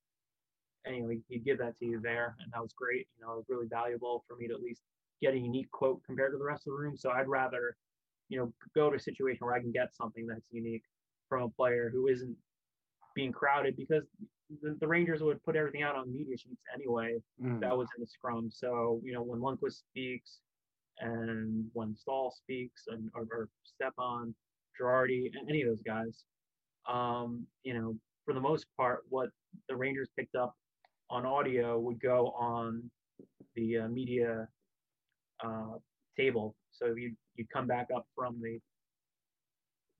anyway, he'd give that to you there, and that was great. You know, it was really valuable for me to at least get a unique quote compared to the rest of the room. So I'd rather, you know, go to a situation where I can get something that's unique from a player who isn't being crowded because the, the Rangers would put everything out on media sheets anyway. Mm. That was in the scrum. So you know, when Lundqvist speaks and when Staal speaks and or, or Stepan, Girardi, and any of those guys, um, you know, for the most part, what the Rangers picked up on audio would go on the uh, media uh, table. So you you come back up from the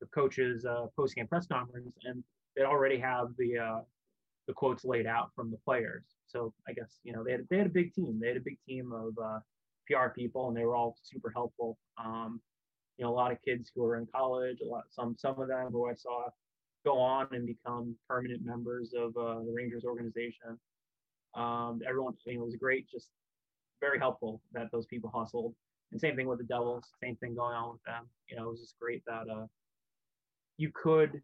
the coach's uh, post game press conference, and they already have the uh, the quotes laid out from the players. So I guess you know they had they had a big team. They had a big team of uh, PR people, and they were all super helpful. Um, you know, a lot of kids who were in college, a lot some some of them who I saw go on and become permanent members of uh, the Rangers organization. Um, everyone, you know, was great, just very helpful that those people hustled. And same thing with the Devils, same thing going on with them. You know, it was just great that uh, you could,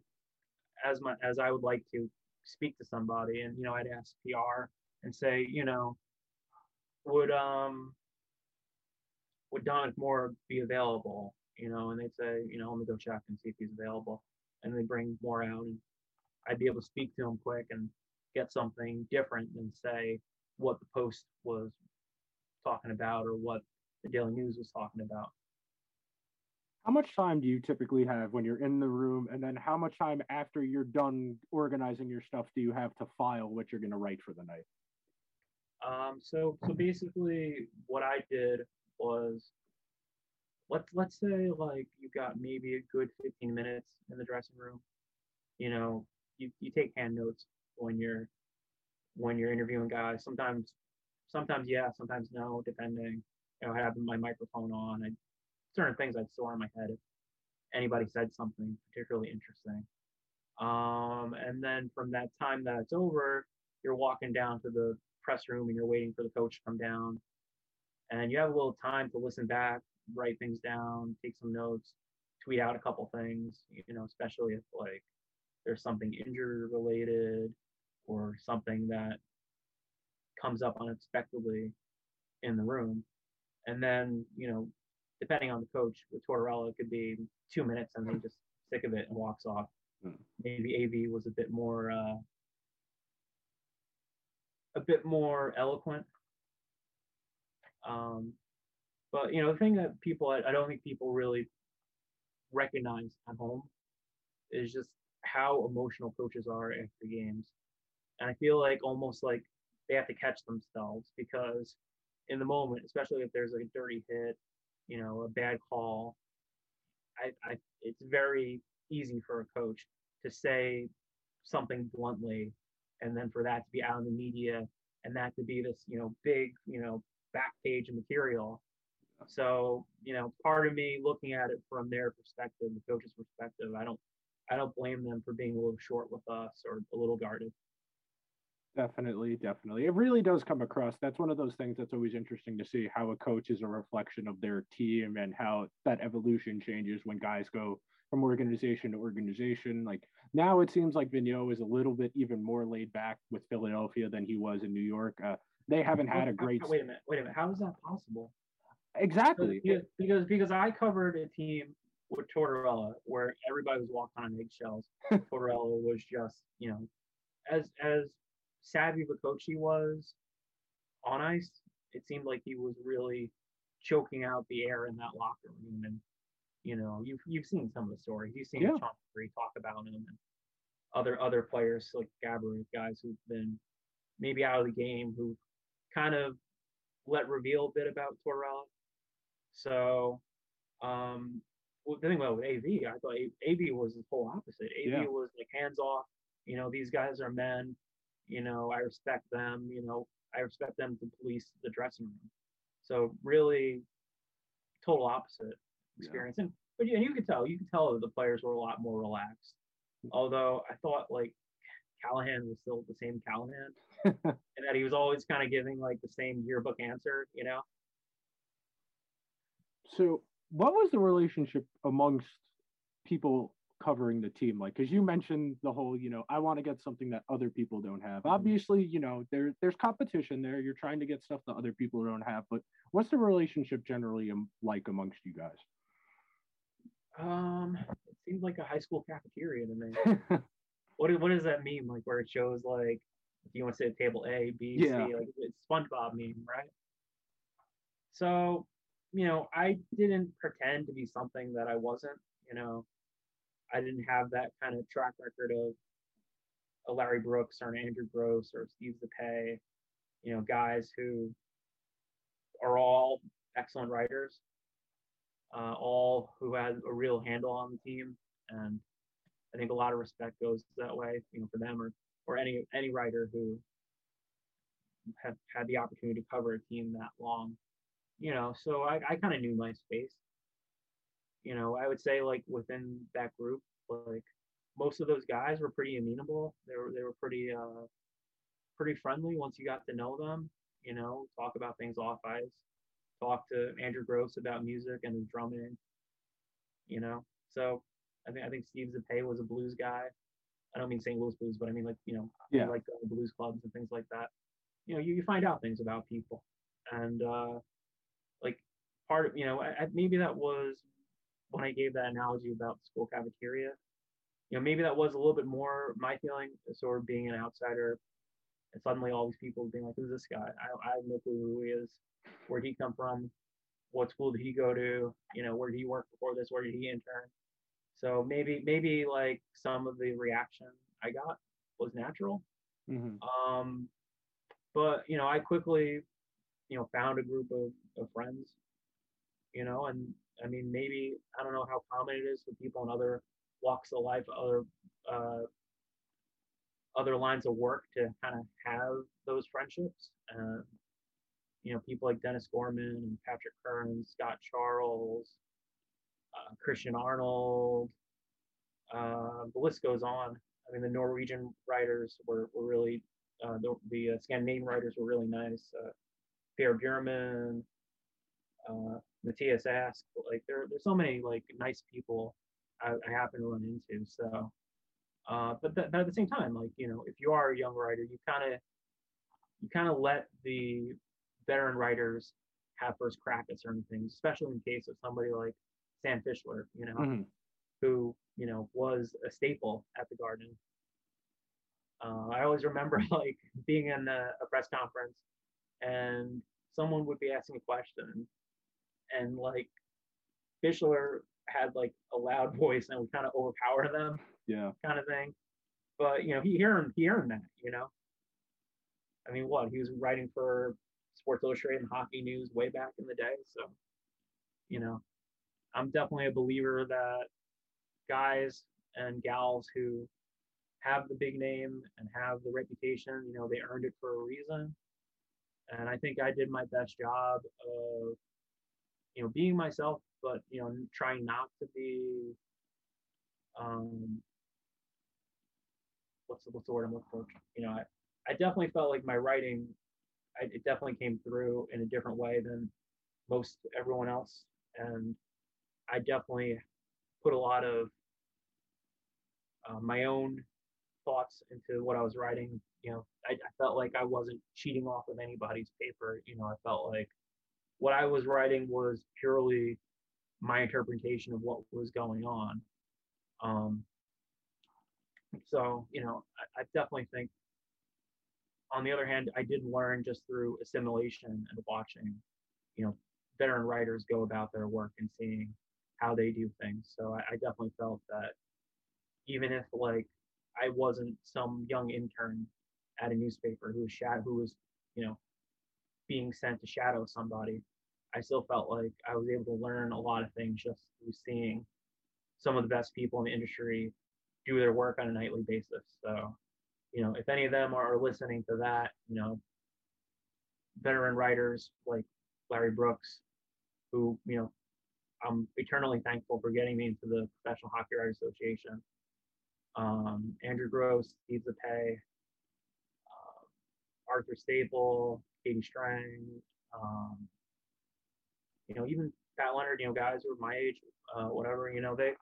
as much as I would like to, speak to somebody, and you know, I'd ask PR and say, you know, would um would Dominic Moore be available? You know, and they'd say, you know, let me go check and see if he's available. And they bring Moore out, and I'd be able to speak to him quick and get something different than say what the post was talking about or what the Daily News was talking about. How much time do you typically have when you're in the room, and then how much time after you're done organizing your stuff do you have to file what you're going to write for the night? Um, so, so basically, what I did was let's let's say like you got maybe a good 15 minutes in the dressing room. You know, you, you take hand notes when you're when you're interviewing guys. Sometimes sometimes yeah, sometimes no, depending. You know, I have my microphone on. I, certain things I'd store in my head if anybody said something particularly interesting. Um, and then from that time that it's over, you're walking down to the press room and you're waiting for the coach to come down. And you have a little time to listen back, write things down, take some notes, tweet out a couple things, you know, especially if like there's something injury related or something that comes up unexpectedly in the room. and then you know, depending on the coach, with Tortorella, it could be two minutes and then just sick of it and walks off. Hmm. Maybe AV was a bit more uh, a bit more eloquent. Um, but you know, the thing that people I, I don't think people really recognize at home is just how emotional coaches are after games. And I feel like almost like they have to catch themselves because in the moment, especially if there's like a dirty hit, you know, a bad call, I, I it's very easy for a coach to say something bluntly and then for that to be out in the media and that to be this, you know, big, you know, back page material. So, you know, part of me looking at it from their perspective, the coach's perspective, I don't I don't blame them for being a little short with us or a little guarded. Definitely, definitely. It really does come across. That's one of those things that's always interesting to see how a coach is a reflection of their team and how that evolution changes when guys go from organization to organization. Like now it seems like Vigneault is a little bit even more laid back with Philadelphia than he was in New York. Uh, they haven't had a great. [LAUGHS] Wait a minute. Wait a minute. How is that possible? Exactly. Because because, because I covered a team with Tortorella where everybody was walking on eggshells. [LAUGHS] Tortorella was just you know, as as savvy of a coach he was on ice, it seemed like he was really choking out the air in that locker room. And you know, you've you've seen some of the stories. You've seen Yeah. Sean talk about him and other other players like Gaborik, guys who've been maybe out of the game who kind of let reveal a bit about Tortorella. So, um, well, the thing about with AV, I thought AV was the whole opposite. AV Yeah. was like hands off. You know, these guys are men. You know, I respect them. You know, I respect them to police the dressing room. So really, total opposite Yeah. experience. And but you, and you could tell, you could tell that the players were a lot more relaxed. Mm-hmm. Although I thought like Callahan was still the same Callahan, [LAUGHS] and that he was always kind of giving like the same yearbook answer. You know, So, what was the relationship amongst people covering the team like? Because you mentioned the whole, you know, I want to get something that other people don't have. Obviously, you know, there there's competition there. You're trying to get stuff that other people don't have. But what's the relationship generally like amongst you guys? um, it seems like a high school cafeteria to me. [LAUGHS] what what does that mean? Like where it shows like if you want to say table A, B, C, Yeah. like it's SpongeBob meme, right? So, you know, I didn't pretend to be something that I wasn't. You know, I didn't have that kind of track record of a Larry Brooks or an Andrew Gross or Steve Zipay, you know, guys who are all excellent writers, uh, all who had a real handle on the team, and I think a lot of respect goes that way, you know, for them or or any any writer who have had the opportunity to cover a team that long, you know. So I, I kind of knew my space. You know, I would say like within that group, like most of those guys were pretty amenable. They were they were pretty uh pretty friendly once you got to know them. You know, talk about things off ice. Talk to Andrew Gross about music and his drumming. You know, so I think I think Steve Zipay was a blues guy. I don't mean St. Louis blues, but I mean like you know Yeah. like uh, blues clubs and things like that. You know, you, you find out things about people, and uh, part of you know I, maybe that was when I gave that analogy about school cafeteria. You know, maybe that was a little bit more my feeling, sort of being an outsider, and suddenly all these people being like, "Who's this guy?" I, I have no clue who he is, where'd he come from, what school did he go to, you know, where did he work before this, where did he intern? So maybe maybe like some of the reaction I got was natural. Mhm. Um, but you know, I quickly, you know, found a group of, of friends, you know, and I mean, maybe I don't know how common it is for people in other walks of life, other uh, other lines of work to kind of have those friendships. Uh, you know, people like Dennis Gorman and Patrick Kern, Scott Charles, uh, Christian Arnold. Uh, the list goes on. I mean, the Norwegian writers were, were really, uh, the, the uh, Scandinavian writers were really nice. Uh, Bjurman, uh, Matthias Ask, like there, there's so many like nice people I, I happen to run into. So, uh, but, th- but at the same time, like you know, if you are a young writer, you kind of you kind of let the veteran writers have first crack at certain things, especially in case of somebody like Stan Fischler, you know, Mhm. who you know was a staple at the Garden. Uh, I always remember [LAUGHS] like being in a, a press conference and someone would be asking a question and like Fischler had like a loud [LAUGHS] voice and would kind of overpower them Yeah. kind of thing. But you know, he earned he earned that, you know. I mean, what he was writing for Sports Illustrated and Hockey News way back in the day, so you know, I'm definitely a believer that guys and gals who have the big name and have the reputation, you know, they earned it for a reason. And I think I did my best job of, you know, being myself, but you know, trying not to be um what's the, what's the word I'm looking for? You know, I, I definitely felt like my writing, I, it definitely came through in a different way than most everyone else, and I definitely put a lot of uh, my own thoughts into what I was writing. You know, I, I felt like I wasn't cheating off of anybody's paper. You know, I felt like what I was writing was purely my interpretation of what was going on. Um, so, you know, I, I definitely think, on the other hand, I did learn just through assimilation and watching, you know, veteran writers go about their work and seeing how they do things. So I, I definitely felt that even if like I wasn't some young intern at a newspaper who was shadow, who was, you know, being sent to shadow somebody, I still felt like I was able to learn a lot of things just through seeing some of the best people in the industry do their work on a nightly basis. So, you know, if any of them are listening to that, you know, veteran writers like Larry Brooks, who, you know, I'm eternally thankful for getting me into the Professional Hockey Writers Association. Um, Andrew Gross, Steve Zipay, uh, Arthur Staple, Katie Strang, um, you know, even Pat Leonard, you know, guys who are my age, uh, whatever, you know, they,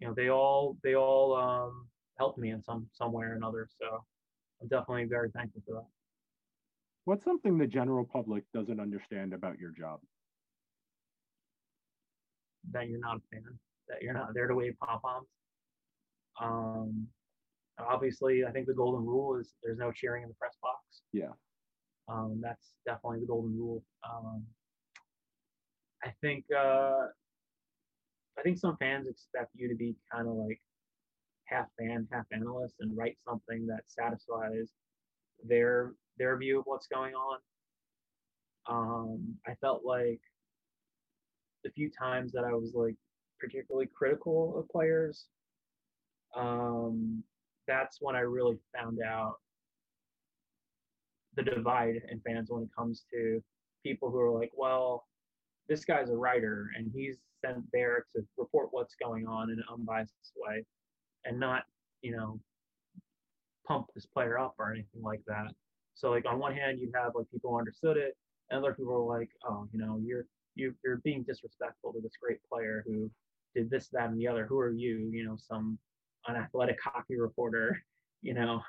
you know, they all, they all um, helped me in some, some way or another. So I'm definitely very thankful for that. What's something the general public doesn't understand about your job? That you're not a fan, that you're not there to wave pom poms. Um, obviously, I think the golden rule is there's no cheering in the press box. Yeah. Um, that's definitely the golden rule. Um, I think uh, I think some fans expect you to be kind of like half fan, half analyst, and write something that satisfies their their view of what's going on. Um, I felt like the few times that I was like particularly critical of players, um, that's when I really found out the divide in fans when it comes to people who are like, well, this guy's a writer and he's sent there to report what's going on in an unbiased way and not, you know, pump this player up or anything like that. So like on one hand you have like people who understood it and other people are like, oh, you know, you're you, you're being disrespectful to this great player who did this, that, and the other. Who are you? You know, some unathletic hockey reporter, [LAUGHS] you know,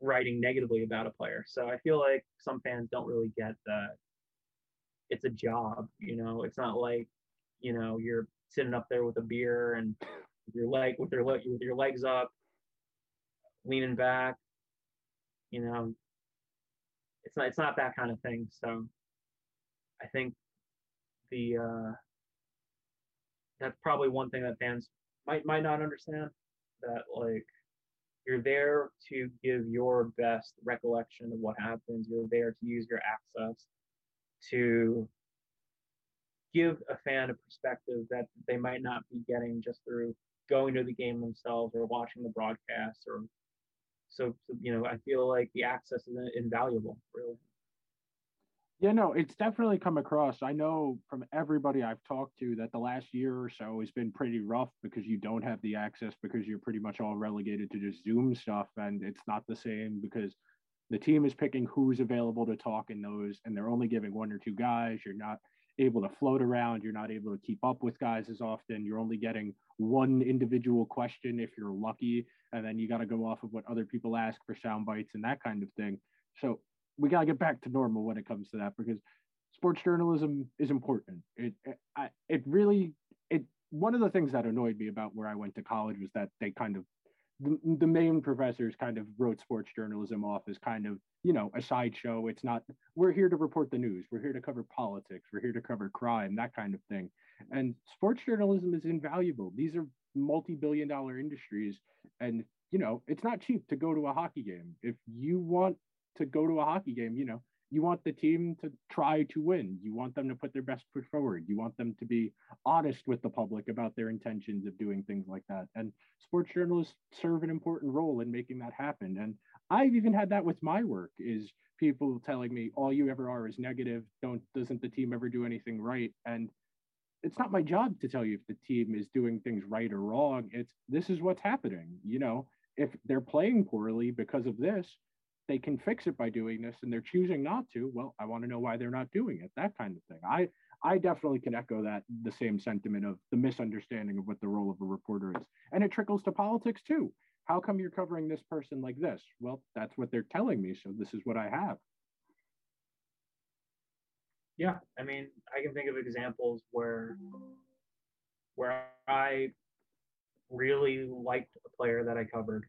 writing negatively about a player. So I feel like some fans don't really get that it's a job, you know, it's not like, you know, you're sitting up there with a beer and your leg with your leg with your legs up, leaning back, you know. It's not it's not that kind of thing. So I think the uh that's probably one thing that fans might might not understand that like you're there to give your best recollection of what happens you're there to use your access to give a fan a perspective that they might not be getting just through going to the game themselves or watching the broadcast or so, you know i feel like the access is invaluable really Yeah, no, it's definitely come across. I know from everybody I've talked to that the last year or so has been pretty rough because you don't have the access because you're pretty much all relegated to just Zoom stuff and it's not the same because the team is picking who's available to talk in those and they're only giving one or two guys. You're not able to float around, you're not able to keep up with guys as often. You're only getting one individual question if you're lucky and then you got to go off of what other people ask for sound bites and that kind of thing. So we got to get back to normal when it comes to that because sports journalism is important. It, it, I, it really, it, one of the things that annoyed me about where I went to college was that they kind of, the, the main professors kind of wrote sports journalism off as kind of, you know, a sideshow. It's not, we're here to report the news. We're here to cover politics. We're here to cover crime, that kind of thing. And sports journalism is invaluable. These are multi-billion dollar industries. And, you know, it's not cheap to go to a hockey game. If you want to go to a hockey game, you know, you want the team to try to win. You want them to put their best foot forward. You want them to be honest with the public about their intentions of doing things like that. And sports journalists serve an important role in making that happen. And I've even had that with my work is people telling me all you ever are is negative. Don't doesn't the team ever do anything right? And it's not my job to tell you if the team is doing things right or wrong. It's this is what's happening. You know, if they're playing poorly because of this, they can fix it by doing this and they're choosing not to well i want to know why they're not doing it that kind of thing. I i definitely can echo that the same sentiment of the misunderstanding of what the role of a reporter is. And it trickles to politics too. How come you're covering this person like this? Well that's what they're telling me so this is what i have. Yeah i mean i can think of examples where where i really liked a player that i covered.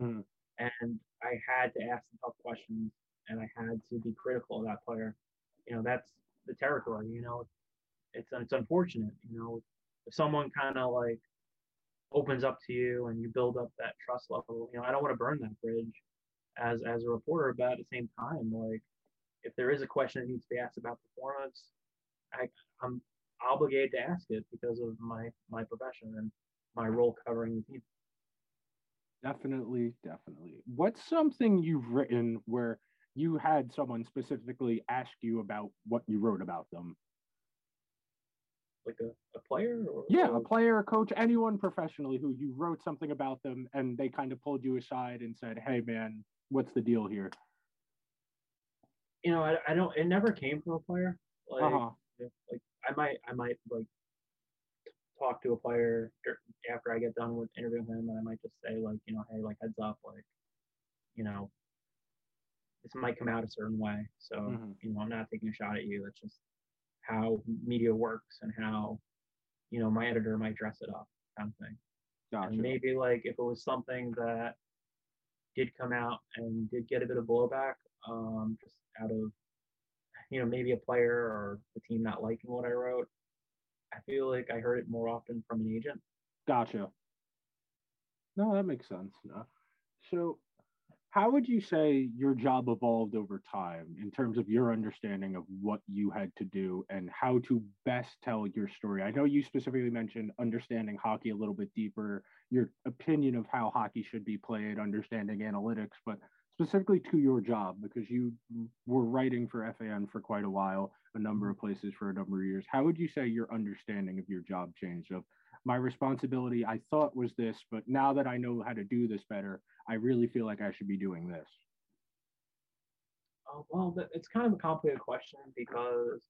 Mm. And I had to ask the tough questions and I had to be critical of that player. You know, that's the territory. You know, it's it's unfortunate. You know, if someone kind of like opens up to you and you build up that trust level, you know, I don't want to burn that bridge as as a reporter, but at the same time, like if there is a question that needs to be asked about performance, I I'm obligated to ask it because of my my profession and my role covering the team. Definitely, definitely. What's something you've written where you had someone specifically ask you about what you wrote about them? Like a, a player? Or, yeah, a player, a coach, anyone professionally who you wrote something about them and they kind of pulled you aside and said, hey, man, what's the deal here? You know, I, I don't, it never came from a player. Like, uh-huh. like I might, I might like talk to a player after I get done with interviewing him, and I might just say like, you know, hey, like heads up, like, you know, this might come out a certain way. So, mm-hmm. you know, I'm not taking a shot at you. That's just how media works and how, you know, my editor might dress it up, kind of thing. Gotcha. And maybe like if it was something that did come out and did get a bit of blowback, um, just out of, you know, maybe a player or the team not liking what I wrote, I feel like I heard it more often from an agent. Gotcha. No, that makes sense. No. So, how would you say your job evolved over time in terms of your understanding of what you had to do and how to best tell your story? I know you specifically mentioned understanding hockey a little bit deeper, your opinion of how hockey should be played, understanding analytics, but specifically to your job because you were writing for FAN for quite a while, a number of places for a number of years. How would you say your understanding of your job changed? Of my responsibility, I thought was this, but now that I know how to do this better, I really feel like I should be doing this. Uh, well, it's kind of a complicated question because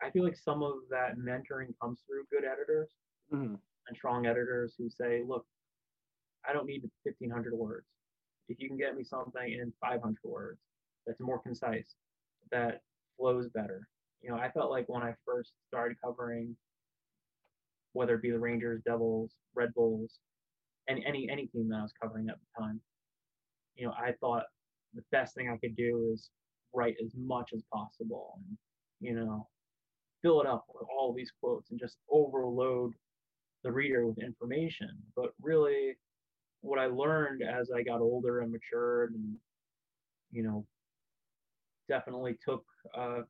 I feel like some of that mentoring comes through good editors mm-hmm. and strong editors who say, look, I don't need 1,500 words if you can get me something in 500 words that's more concise, that flows better. You know, I felt like when I first started covering, whether it be the Rangers, Devils, Red Bulls, any any any team that I was covering at the time, you know, I thought the best thing I could do is write as much as possible and you know fill it up with all these quotes and just overload the reader with information. But really, what I learned as I got older and matured and, you know, definitely took uh,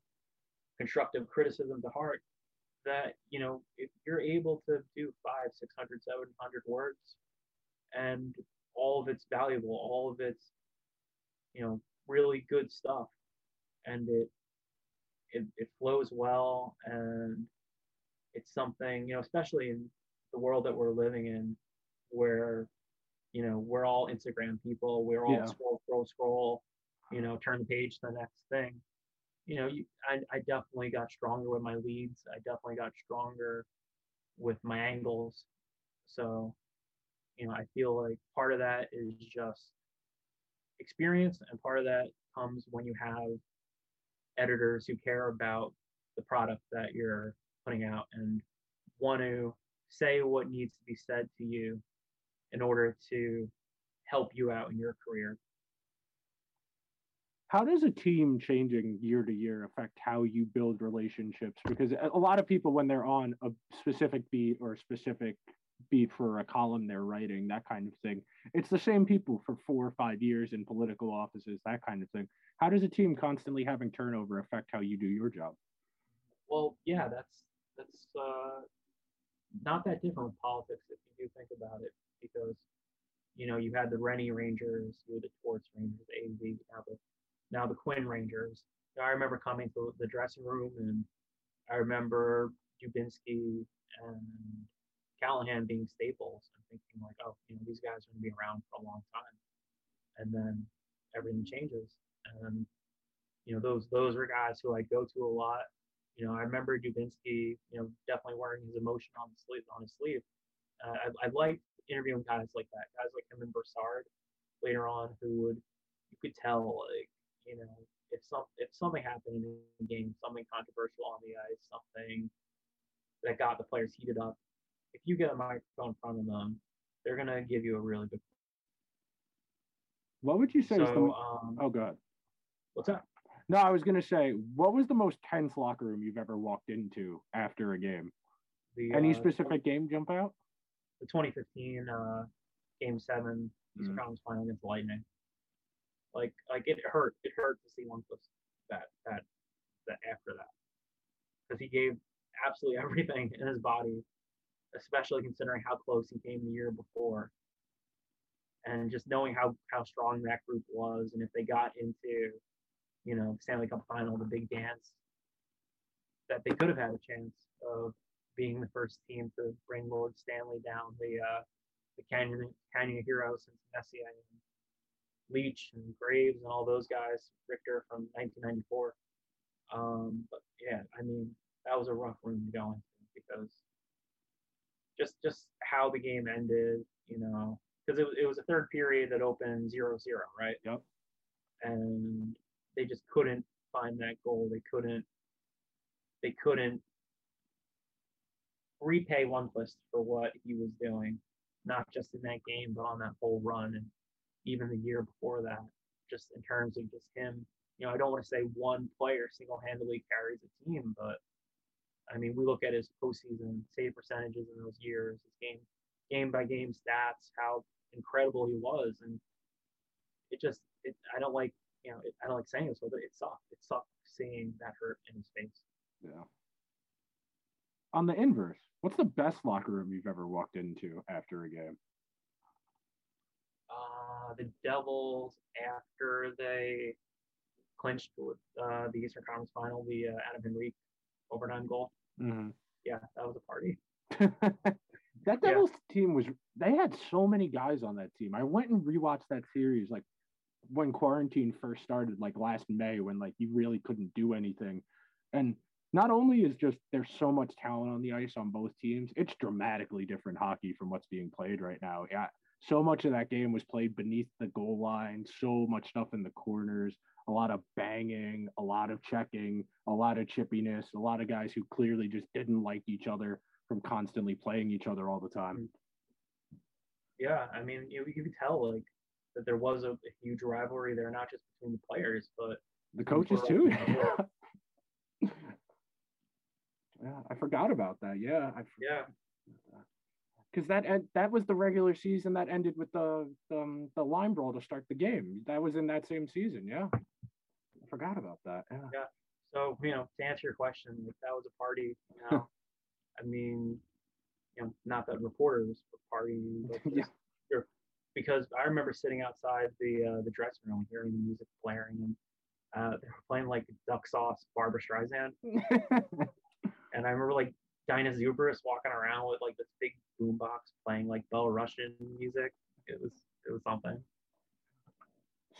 constructive criticism to heart that, you know, if you're able to do five, 600, 700 words and all of it's valuable, all of it's, you know, really good stuff and it, it, it flows well and it's something, you know, especially in the world that we're living in where you know, we're all Instagram people. We're all yeah. scroll, scroll, scroll, you know, turn the page to the next thing. You know, you, I, I definitely got stronger with my leads. I definitely got stronger with my angles. So, you know, I feel like part of that is just experience, and part of that comes when you have editors who care about the product that you're putting out and want to say what needs to be said to you in order to help you out in your career. How does a team changing year to year affect how you build relationships? Because a lot of people, when they're on a specific beat or a specific beat for a column they're writing, that kind of thing, it's the same people for four or five years in political offices, that kind of thing. How does a team constantly having turnover affect how you do your job? Well, yeah, that's that's uh, not that different with politics if you do think about it, because you know you had the Renney Rangers, you had the Torts Rangers, the AV, now the now the Quinn Rangers. I remember coming to the dressing room and I remember Dubinsky and Callahan being staples and thinking like, oh, you know, these guys are to be around for a long time. And then everything changes. And, you know, those, those are guys who I go to a lot. You know, I remember Dubinsky, you know, definitely wearing his emotion on the sleeve, on his sleeve. Uh, I, I like interviewing guys like that, guys like him and Brassard later on who would, you could tell like, you know, if some if something happened in the game, something controversial on the ice, something that got the players heated up, if you get a microphone in front of them, they're gonna give you a really good. What would you say? So, is the, um, oh, God. what's that? No, I was gonna say, what was the most tense locker room you've ever walked into after a game? The, Any uh, specific game jump out? The 2015 uh, Game Seven Eastern Mhm. Conference Final against the Lightning. Like, like it hurt. It hurt to see one plus that that that after that, because he gave absolutely [LAUGHS] everything in his body, especially considering how close he came the year before, and just knowing how how strong that group was, and if they got into, you know, Stanley Cup Final, the big dance, that they could have had a chance of being the first team to bring Lord Stanley down the uh, the Canyon Canyon Heroes since Messier and Leach and Graves and all those guys, Richter from 1994. Um, but yeah, I mean that was a rough room to go into because just just how the game ended, you know, because it, was- it was a third period that opened 0-0, right? Yep. And they just couldn't find that goal. They couldn't. They couldn't repay Lundqvist for what he was doing, not just in that game, but on that whole run and even the year before that. Just in terms of just him, you know, I don't want to say one player single-handedly carries a team, but I mean, we look at his postseason save percentages in those years, his game, game by game stats, how incredible he was, and it just, it, I don't like, you know, it, I don't like saying this, but it sucked. It sucked seeing that hurt in his face. Yeah. On the inverse, what's the best locker room you've ever walked into after a game? uh, the Devils after they clinched with uh, the Eastern Conference Final, the uh, Adam Henrique overtime goal. Mm-hmm. Yeah, that was a party. [LAUGHS] that Yeah. Devils team was they had so many guys on that team. I went and rewatched that series like when quarantine first started, like last May, when like you really couldn't do anything. And not only is just there's so much talent on the ice on both teams, it's dramatically different hockey from what's being played right now. Yeah. So much of that game was played beneath the goal line, so much stuff in the corners, a lot of banging, a lot of checking, a lot of chippiness, a lot of guys who clearly just didn't like each other from constantly playing each other all the time. Yeah, I mean, you, you could tell like that there was a, a huge rivalry there, not just between the players, but The coaches too. [LAUGHS] yeah, I forgot about that. Yeah, I yeah, because that that was the regular season that ended with the um, the line brawl to start the game. That was in that same season. Yeah, I forgot about that. Yeah. So, you know, to answer your question, like that was a party, you [LAUGHS] know. I mean, you know, not that reporters were partying, [LAUGHS] but Yeah. they're- because I remember sitting outside the uh, the dressing room, hearing the music blaring, and uh, they were playing like Duck Sauce, Barbra Streisand, [LAUGHS] and I remember like Dainius Zubrus walking around with like this big boombox playing like Belarusian music. It was it was something.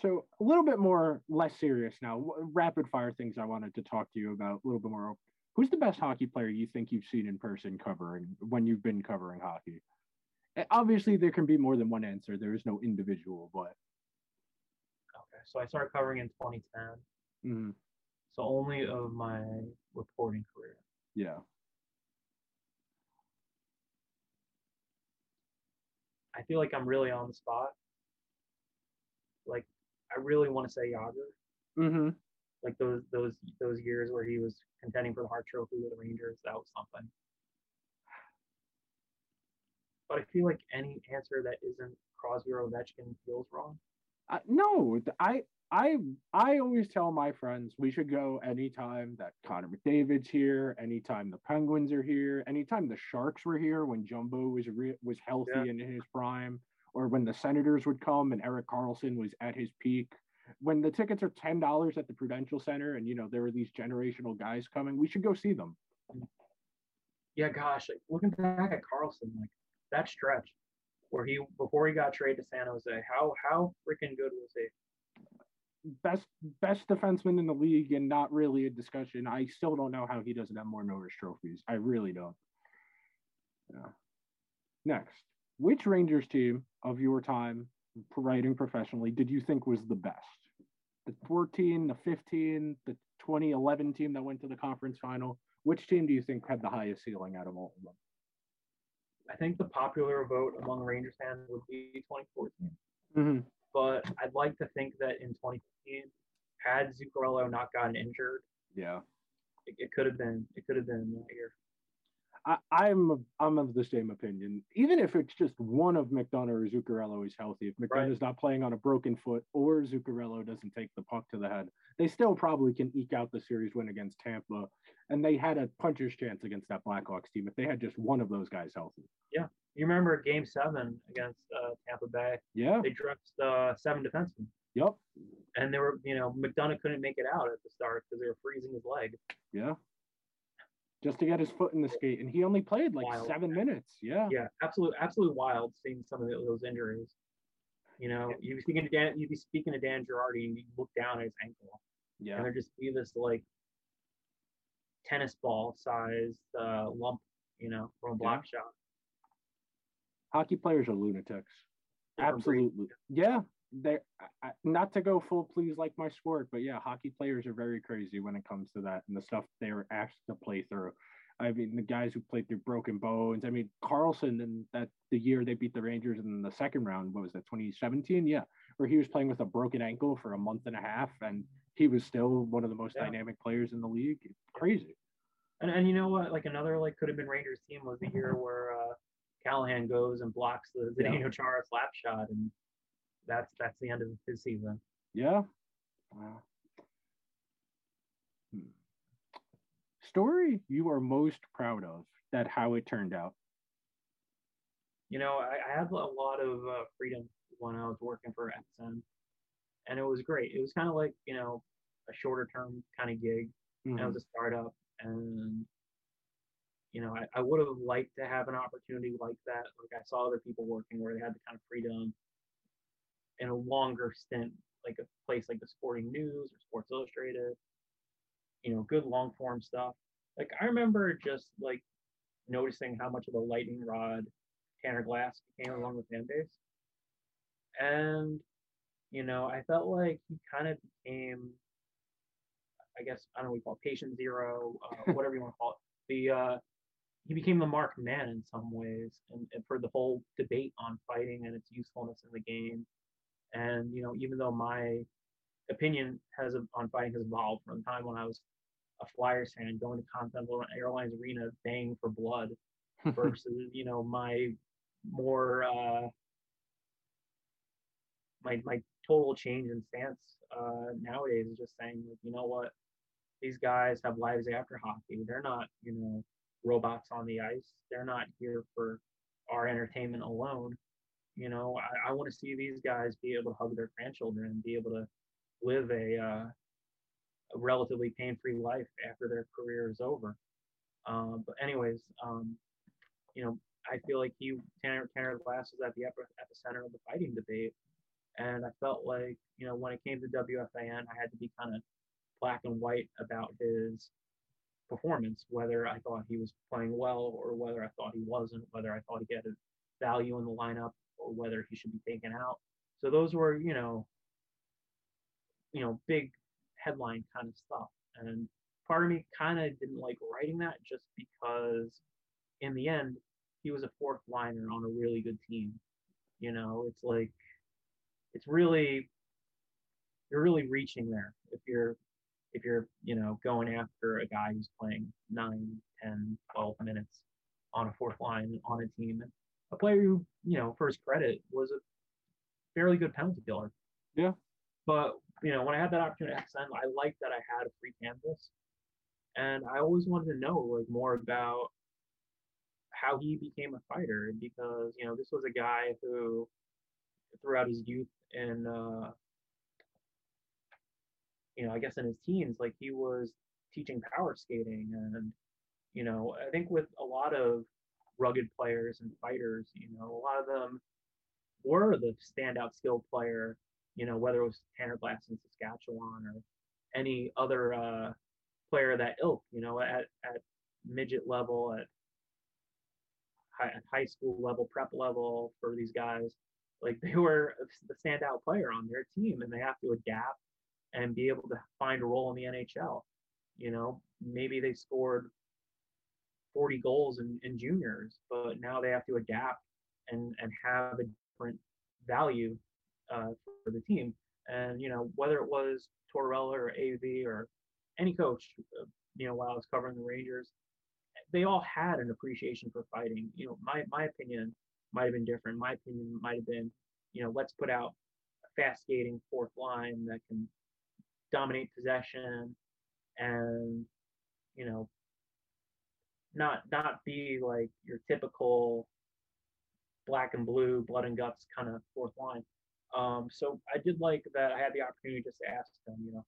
so a little bit more less serious now. Rapid fire things I wanted to talk to you about a little bit more. Who's the best hockey player you think you've seen in person covering when you've been covering hockey? Uh, Obviously, there can be more than one answer. There is no individual, but Okay, so I started covering in 2010. mm, So only of my reporting career. Yeah. I feel like I'm really on the spot. Like I really want to say Jagr. Mm-hmm. Like those those those years where he was contending for the Hart Trophy with the Rangers, that was something. But I feel like any answer that isn't Crosby or Ovechkin feels wrong. Uh, no, I I I always tell my friends we should go anytime that Connor McDavid's here, anytime the Penguins are here, anytime the Sharks were here when Jumbo was re- was healthy Yeah. and in his prime, or when the Senators would come and Erik Karlsson was at his peak. When the tickets are ten dollars at the Prudential Center, and you know there were these generational guys coming, we should go see them. Yeah, gosh, like, looking back at Karlsson, like that stretch where he before he got traded to San Jose, how how freaking good was he? Best best defenseman in the league, and not really a discussion. I still don't know how he doesn't have more Norris trophies. I really don't. Yeah. Next, which Rangers team of your time writing professionally did you think was the best? The 14, the 15, the 2011 team that went to the conference final. Which team do you think had the highest ceiling out of all of them? I think the popular vote among Rangers fans would be 2014. Mm-hmm. But I'd like to think that in 2015, had Zuccarello not gotten injured, Yeah. it, it could have been it could have been that year. I, I'm I'm of the same opinion. Even if it's just one of McDonagh or Zuccarello is healthy, if McDonagh's not playing on a broken foot or Zuccarello doesn't take the puck to the head, they still probably can eke out the series win against Tampa. And they had a puncher's chance against that Blackhawks team if they had just one of those guys healthy. Yeah. You remember Game Seven against uh, Tampa Bay? Yeah. They dressed uh, seven defensemen, Yep. and they were you know McDonagh couldn't make it out at the start because they were freezing his leg. Yeah. Just to get his foot in the skate, and he only played like Wild. seven minutes. Yeah. Yeah, absolute absolute wild seeing some of those injuries. You know, you'd be speaking to Dan, you'd be speaking to Dan Girardi, and you look down at his ankle, Yeah. and Yeah. there just be this like tennis ball sized uh, lump, you know, from a block shot. Hockey players are lunatics. Absolutely. Yeah. I- not to go full please like my sport, but yeah, hockey players are very crazy when it comes to that and the stuff they were asked to play through. I mean, the guys who played through broken bones. I mean, Karlsson and that the year they beat the Rangers in the second round, what was that, 2017? Yeah, where he was playing with a broken ankle for a month and a half, and he was still one of the most Yeah. dynamic players in the league. Crazy. And and you know what? Like another like could have been Rangers team was the year where uh, Callahan goes and blocks the Yeah. Zdeno Chara slap shot, and that's that's the end of his season. Yeah. Wow. Hmm. Story you are most proud of that how it turned out. You know, I, I had a lot of uh, freedom when I was working for XN, and it was great. It was kind of like you know a shorter term kind of gig. and it was a startup and you know I, I would have liked to have an opportunity like that like i saw other people working where they had the kind of freedom in a longer stint like a place like the sporting news or sports illustrated you know good long form stuff like i remember just like noticing how much of a lightning rod tanner glass became along with fan base and you know i felt like he kind of became I guess I don't know what you call it, patient zero, uh, [LAUGHS] whatever you want to call it. The uh, he became the marked man in some ways, and, and for the whole debate on fighting and its usefulness in the game. And you know, even though my opinion has on fighting has evolved from the time when I was a Flyers fan, going to Continental Airlines Arena, baying for blood, [LAUGHS] versus you know my more uh, my my total change in stance uh, nowadays is just saying like you know what? These guys have lives after hockey. They're not you know robots on the ice. They're not here for our entertainment alone you know i, I want to see these guys be able to hug their grandchildren and be able to live a, uh, a relatively pain-free life after their career is over. Um, but anyways um, you know i feel like he tanner tanner glass was at the epi- epicenter of the fighting debate. And I felt like, you know, when it came to WFAN, I had to be kind of black and white about his performance, whether I thought he was playing well or whether I thought he wasn't, whether I thought he had value in the lineup or whether he should be taken out. So those were, you know, you know, big headline kind of stuff. And part of me kind of didn't like writing that just because in the end, he was a fourth liner on a really good team. You know, it's like, it's really, you're really reaching there if you're, if you're, you know, going after a guy who's playing 9, 10, 12 minutes on a fourth line on a team. And a player who, you know, for his credit, was a fairly good penalty killer. Yeah. But, you know, when I had that opportunity at XN, I liked that I had a free canvas. And I always wanted to know like more about how he became a fighter because, you know, this was a guy who throughout his youth and uh you know, I guess in his teens, like he was teaching power skating and you know, I think with a lot of rugged players and fighters, you know, a lot of them were the standout skill player, you know, whether it was Tanner Glass in Saskatchewan or any other uh, player that ilk, you know, at, at midget level, at high, at high school level, prep level for these guys. Like they were the standout player on their team and they have to adapt and be able to find a role in the NHL. You know, maybe they scored 40 goals in, in juniors, but now they have to adapt and, and have a different value uh, for the team. And, you know, whether it was Tortorella or AV or any coach, uh, you know, while I was covering the Rangers, they all had an appreciation for fighting. You know, my, my opinion might have been different. My opinion might have been, you know, let's put out a fast skating fourth line that can dominate possession and, you know, not not be like your typical black and blue, blood and guts kind of fourth line. Um, so I did like that I had the opportunity just to ask them, you know,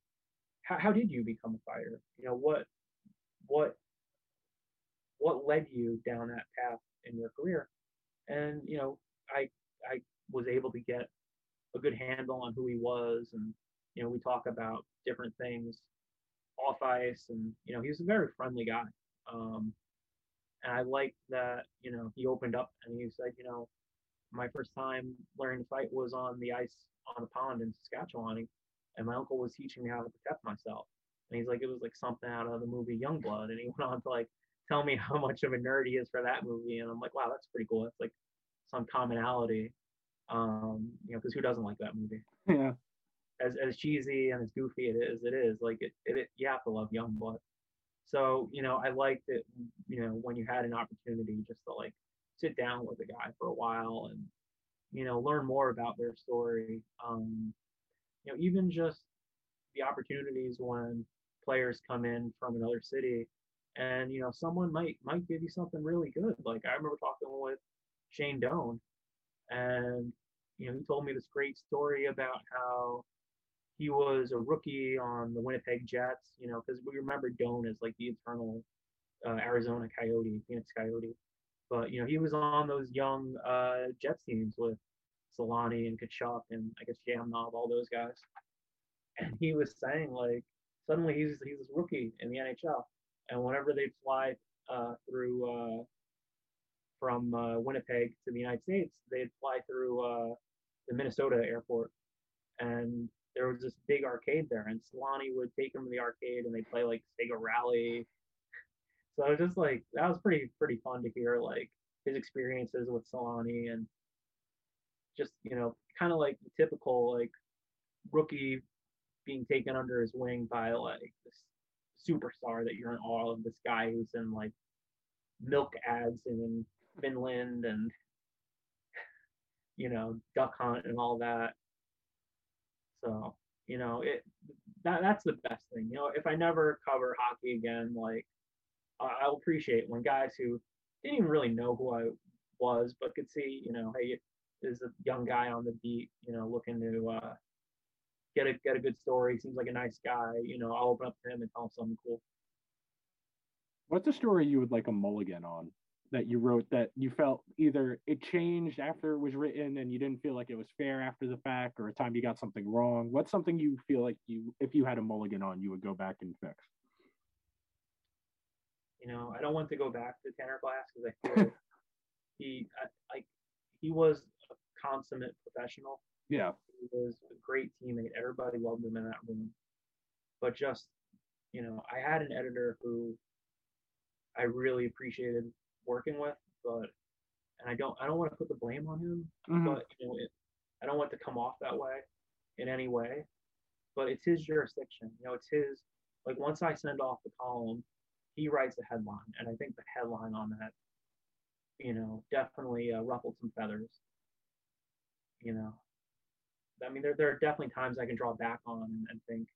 how, how did you become a fighter? You know, what what what led you down that path in your career? And you know, I I was able to get a good handle on who he was, and you know, we talk about different things off ice, and you know, he was a very friendly guy. Um, and I like that, you know, he opened up and he said, you know, my first time learning to fight was on the ice on a pond in Saskatchewan. And my uncle was teaching me how to protect myself. And he's like, it was like something out of the movie Youngblood. And he [LAUGHS] went on to like tell me how much of a nerd he is for that movie. And I'm like, wow, that's pretty cool. That's like some commonality. Um, you know, because who doesn't like that movie? Yeah. As as cheesy and as goofy it is, it is like it, it, it you have to love Youngblood. So, you know, I liked it, you know, when you had an opportunity just to like sit down with a guy for a while and, you know, learn more about their story. Um, you know, even just the opportunities when players come in from another city and, you know, someone might might give you something really good. Like I remember talking with Shane Doan and, you know, he told me this great story about how he was a rookie on the Winnipeg Jets, you know, because we remember Doan as like the eternal uh, Arizona Coyote, Phoenix Coyote. But, you know, he was on those young uh, Jets teams with Selanne and Tkachuk and I guess Zhamnov, all those guys. And he was saying, like, suddenly he's, he's this rookie in the NHL. And whenever they'd fly uh, through uh, from uh, Winnipeg to the United States, they'd fly through uh, the Minnesota airport. And there was this big arcade there, and Selanne would take him to the arcade, and they play like Sega Rally. So it was just like that was pretty pretty fun to hear like his experiences with Selanne, and just you know kind of like typical like rookie being taken under his wing by like this superstar that you're in awe of this guy who's in like milk ads in Finland and you know duck hunt and all that so, you know, it that that's the best thing. You know, if I never cover hockey again, like I'll appreciate when guys who didn't even really know who I was, but could see, you know, hey, there's a young guy on the beat, you know, looking to uh, get a get a good story. Seems like a nice guy. You know, I'll open up to him and tell him something cool. What's a story you would like a mulligan on? That you wrote that you felt either it changed after it was written and you didn't feel like it was fair after the fact or a time you got something wrong? What's something you feel like you if you had a mulligan on you would go back and fix? You know i don't want to go back to tanner glass because i feel [LAUGHS] he like he was a consummate professional. Yeah. He was a great teammate. Everybody loved him in that room. But just you know, I had an editor who I really appreciated working with, but and I don't I don't want to put the blame on him, Mhm. but you know, it, I don't want to come off that way in any way. But it's his jurisdiction. You know, it's his. Like once I send off the column, he writes the headline, and I think the headline on that, you know, definitely uh, ruffled some feathers. You know, I mean, there there are definitely times I can draw back on and, and think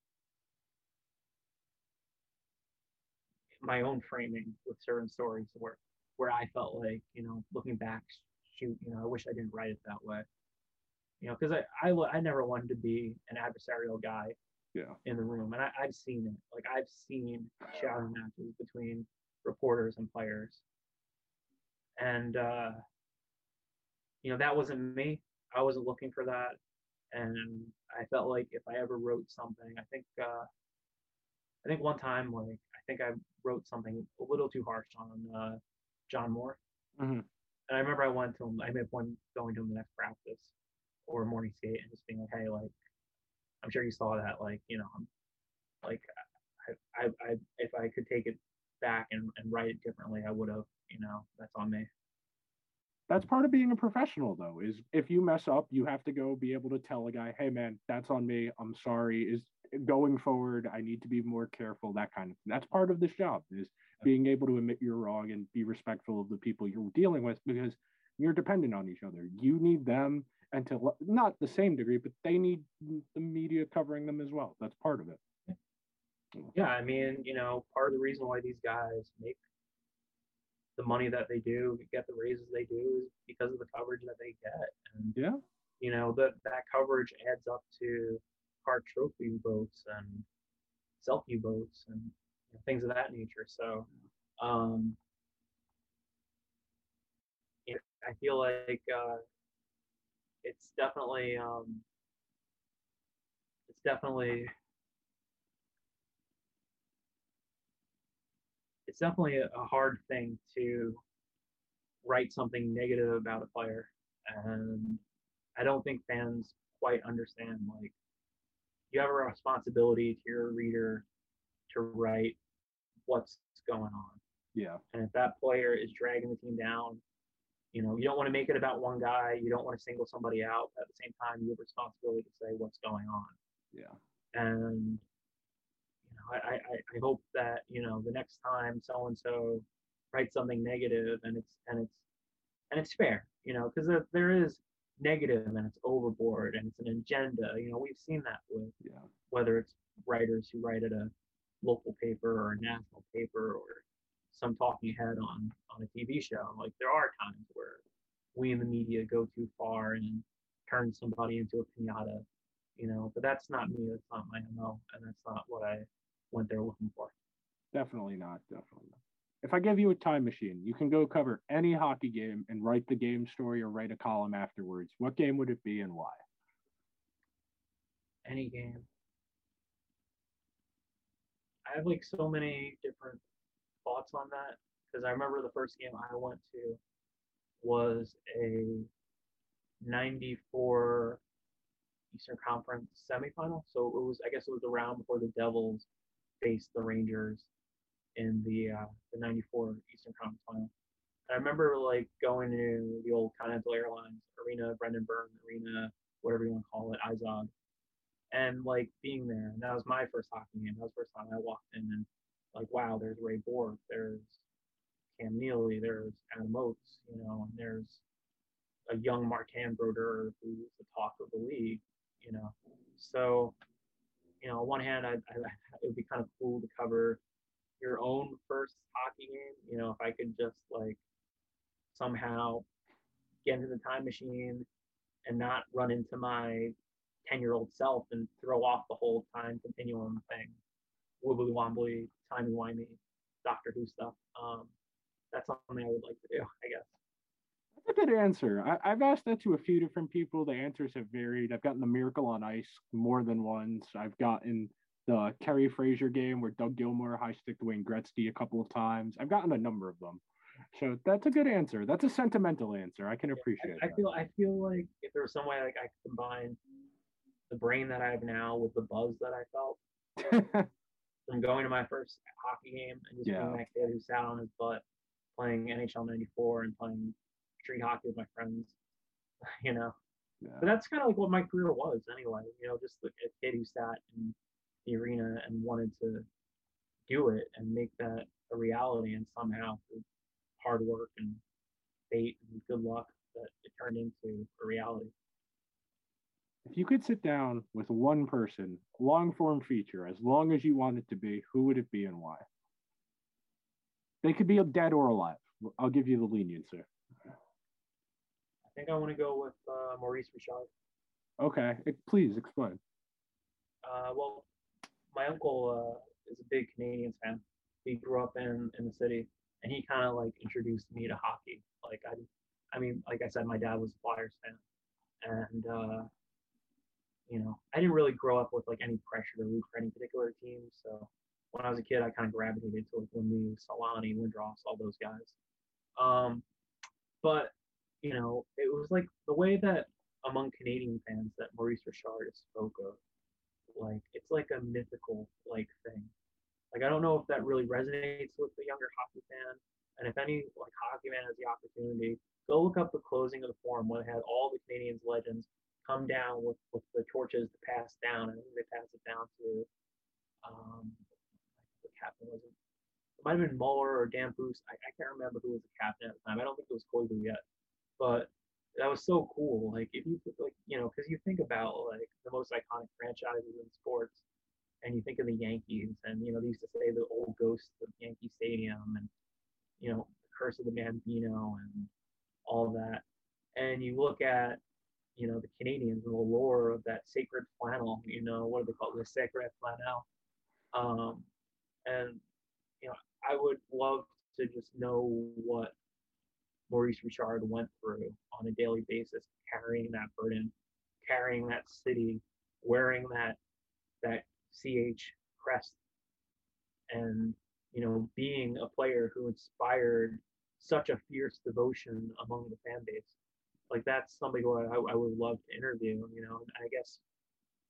my own framing with certain stories where where I felt like, you know, looking back, shoot, you know, I wish I didn't write it that way. You know, because I, I I never wanted to be an adversarial guy Yeah. in the room, and I, I've seen it. Like I've seen shouting matches between reporters and players, and uh, you know that wasn't me. I wasn't looking for that, and I felt like if I ever wrote something, I think uh, I think one time like I think I wrote something a little too harsh on uh, John Moore, Mhm. and I remember I went to him. I made one going to him the next practice or morning skate and just being like, hey, like I'm sure you saw that, like you know, I'm like I, I, I if I could take it back and, and write it differently, I would have. You know, that's on me. That's part of being a professional, though. Is if you mess up, you have to go be able to tell a guy, "Hey, man, that's on me. I'm sorry." Is going forward, I need to be more careful. That kind of thing. That's part of this job. Is being able to admit you're wrong and be respectful of the people you're dealing with because you're dependent on each other. You need them, and to not the same degree, but they need the media covering them as well. That's part of it. Yeah, I mean, you know, part of the reason why these guys make the money that they do, get the raises they do, is because of the coverage that they get, and Yeah. you know that that coverage adds up to Hart Trophy votes and Selke votes and things of that nature. So, um, I feel like uh, it's definitely um, it's definitely it's definitely a hard thing to write something negative about a player and i don't think fans quite understand like you have a responsibility to your reader to write what's going on Yeah. and if that player is dragging the team down you know you don't want to make it about one guy you don't want to single somebody out at the same time you have responsibility to say what's going on Yeah. and you know, I, I, I- I hope that you know the next time so and so writes something negative and it's and it's and it's fair, you know, because there, there is negative and it's overboard and it's an agenda. You know, we've seen that with Yeah. whether it's writers who write at a local paper or a national paper or some talking head on on a TV show. Like there are times where we in the media go too far and turn somebody into a pinata, you know. But that's not me. That's not my MO, and that's not what I went there looking for. Definitely not. Definitely not. If I give you a time machine, you can go cover any hockey game and write the game story or write a column afterwards. What game would it be and why? Any game. I have like so many different thoughts on that because I remember the first game I went to was a 94 Eastern Conference semifinal. So it was, I guess it was the round before the Devils faced the Rangers in the uh, the 94 Eastern Conference final. And I remember like going to the old Continental Airlines Arena, Brendan Byrne Arena, whatever you want to call it, IZOD, and like being there. And that was my first hockey game. That was the first time I walked in and like, wow, there's Ray Bourque, there's Cam Neely, there's Adam Oates, you know, and there's a young Martin Brodeur who's the talk of the league, you know. So, you know, on one hand, I, I it would be kind of cool to cover your own first hockey game. You know, if I could just like somehow get into the time machine and not run into my 10 year old self and throw off the whole time continuum thing, wibbly wobbly, timey wimey, Doctor Who stuff. Um, that's something I would like to do, I guess. That's a good answer. I, I've asked that to a few different people. The answers have varied. I've gotten the Miracle on Ice more than once. I've gotten the Kerry Fraser game where Doug Gilmour high sticked Wayne Gretzky a couple of times. I've gotten a number of them. So that's a good answer. That's a sentimental answer. I can appreciate I, I feel I feel like if there was some way like I could combine the brain that I have now with the buzz that I felt, [LAUGHS] from going to my first hockey game and just Yeah. being that kid who sat on his butt playing NHL '94 and playing street hockey with my friends, [LAUGHS] you know. Yeah. But that's kind of like what my career was anyway. You know, just a kid who sat in the arena and wanted to do it and make that a reality, and somehow through hard work and fate and good luck, that it turned into a reality. If you could sit down with one person, long form feature, as long as you want it to be, who would it be and why? They could be dead or alive. I'll give you the leniency. I think I want to go with uh, Maurice Richard. Okay, eh, please explain. Uh, well, my uncle uh, is a big Canadiens fan. He grew up in in the city, and he kind of like introduced me to hockey. Like I, I mean, like I said, my dad was a Flyers fan, and uh, you know, I didn't really grow up with like any pressure to root for any particular team. So when I was a kid, I kind of gravitated to like Lemieux, Selanne, Lindros, all those guys. Um, but you know, it was like the way that among Canadian fans that Maurice Richard spoke of like it's like a mythical like thing. Like I don't know if that really resonates with the younger hockey fan. And if any like hockey fan has the opportunity, go look up the closing of the forum when it had all the Canadiens legends come down with, with the torches to pass down. and they passed it down to um the captain was it? Might have been Muller or Dan Boost. I, I can't remember who was the captain at the time. I don't think it was Koivu yet. But that was so cool. Like if you like, you know, because you think about like the most iconic franchises in sports, and you think of the Yankees, and you know they used to say the old ghost of Yankee Stadium, and you know the curse of the Bambino, and all that. And you look at you know the Canadiens and the lore of that sacred flannel. You know what do they call it? The sacred flannel. Um, and you know I would love to just know what Maurice Richard went through on a daily basis, carrying that burden, carrying that city, wearing that that CH crest, and you know, being a player who inspired such a fierce devotion among the fan base. Like that's somebody who I, I would love to interview. You know, I guess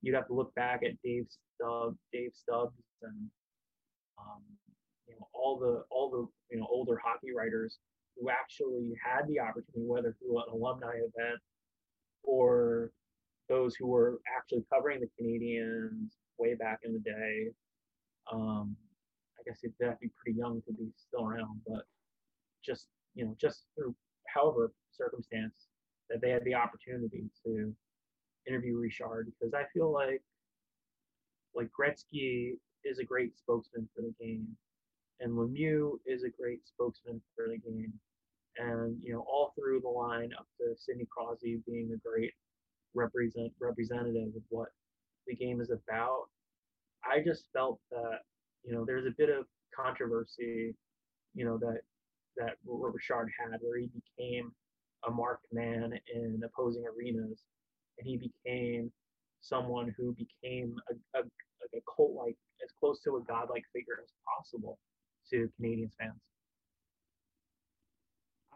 you'd have to look back at Dave Stubb, Dave Stubbs, and um, you know all the all the you know older hockey writers who actually had the opportunity, whether through an alumni event or those who were actually covering the Canadiens way back in the day. Um, I guess you'd have to be pretty young to be still around, but just you know, just through however circumstance that they had the opportunity to interview Richard, because I feel like like Gretzky is a great spokesman for the game, and Lemieux is a great spokesman for the game, and you know all through the line up to Sidney Crosby being a great represent representative of what the game is about. I just felt that you know there's a bit of controversy, you know that that Richard had where he became a marked man in opposing arenas, and he became someone who became a, a, a cult like as close to a godlike figure as possible to Canadiens fans.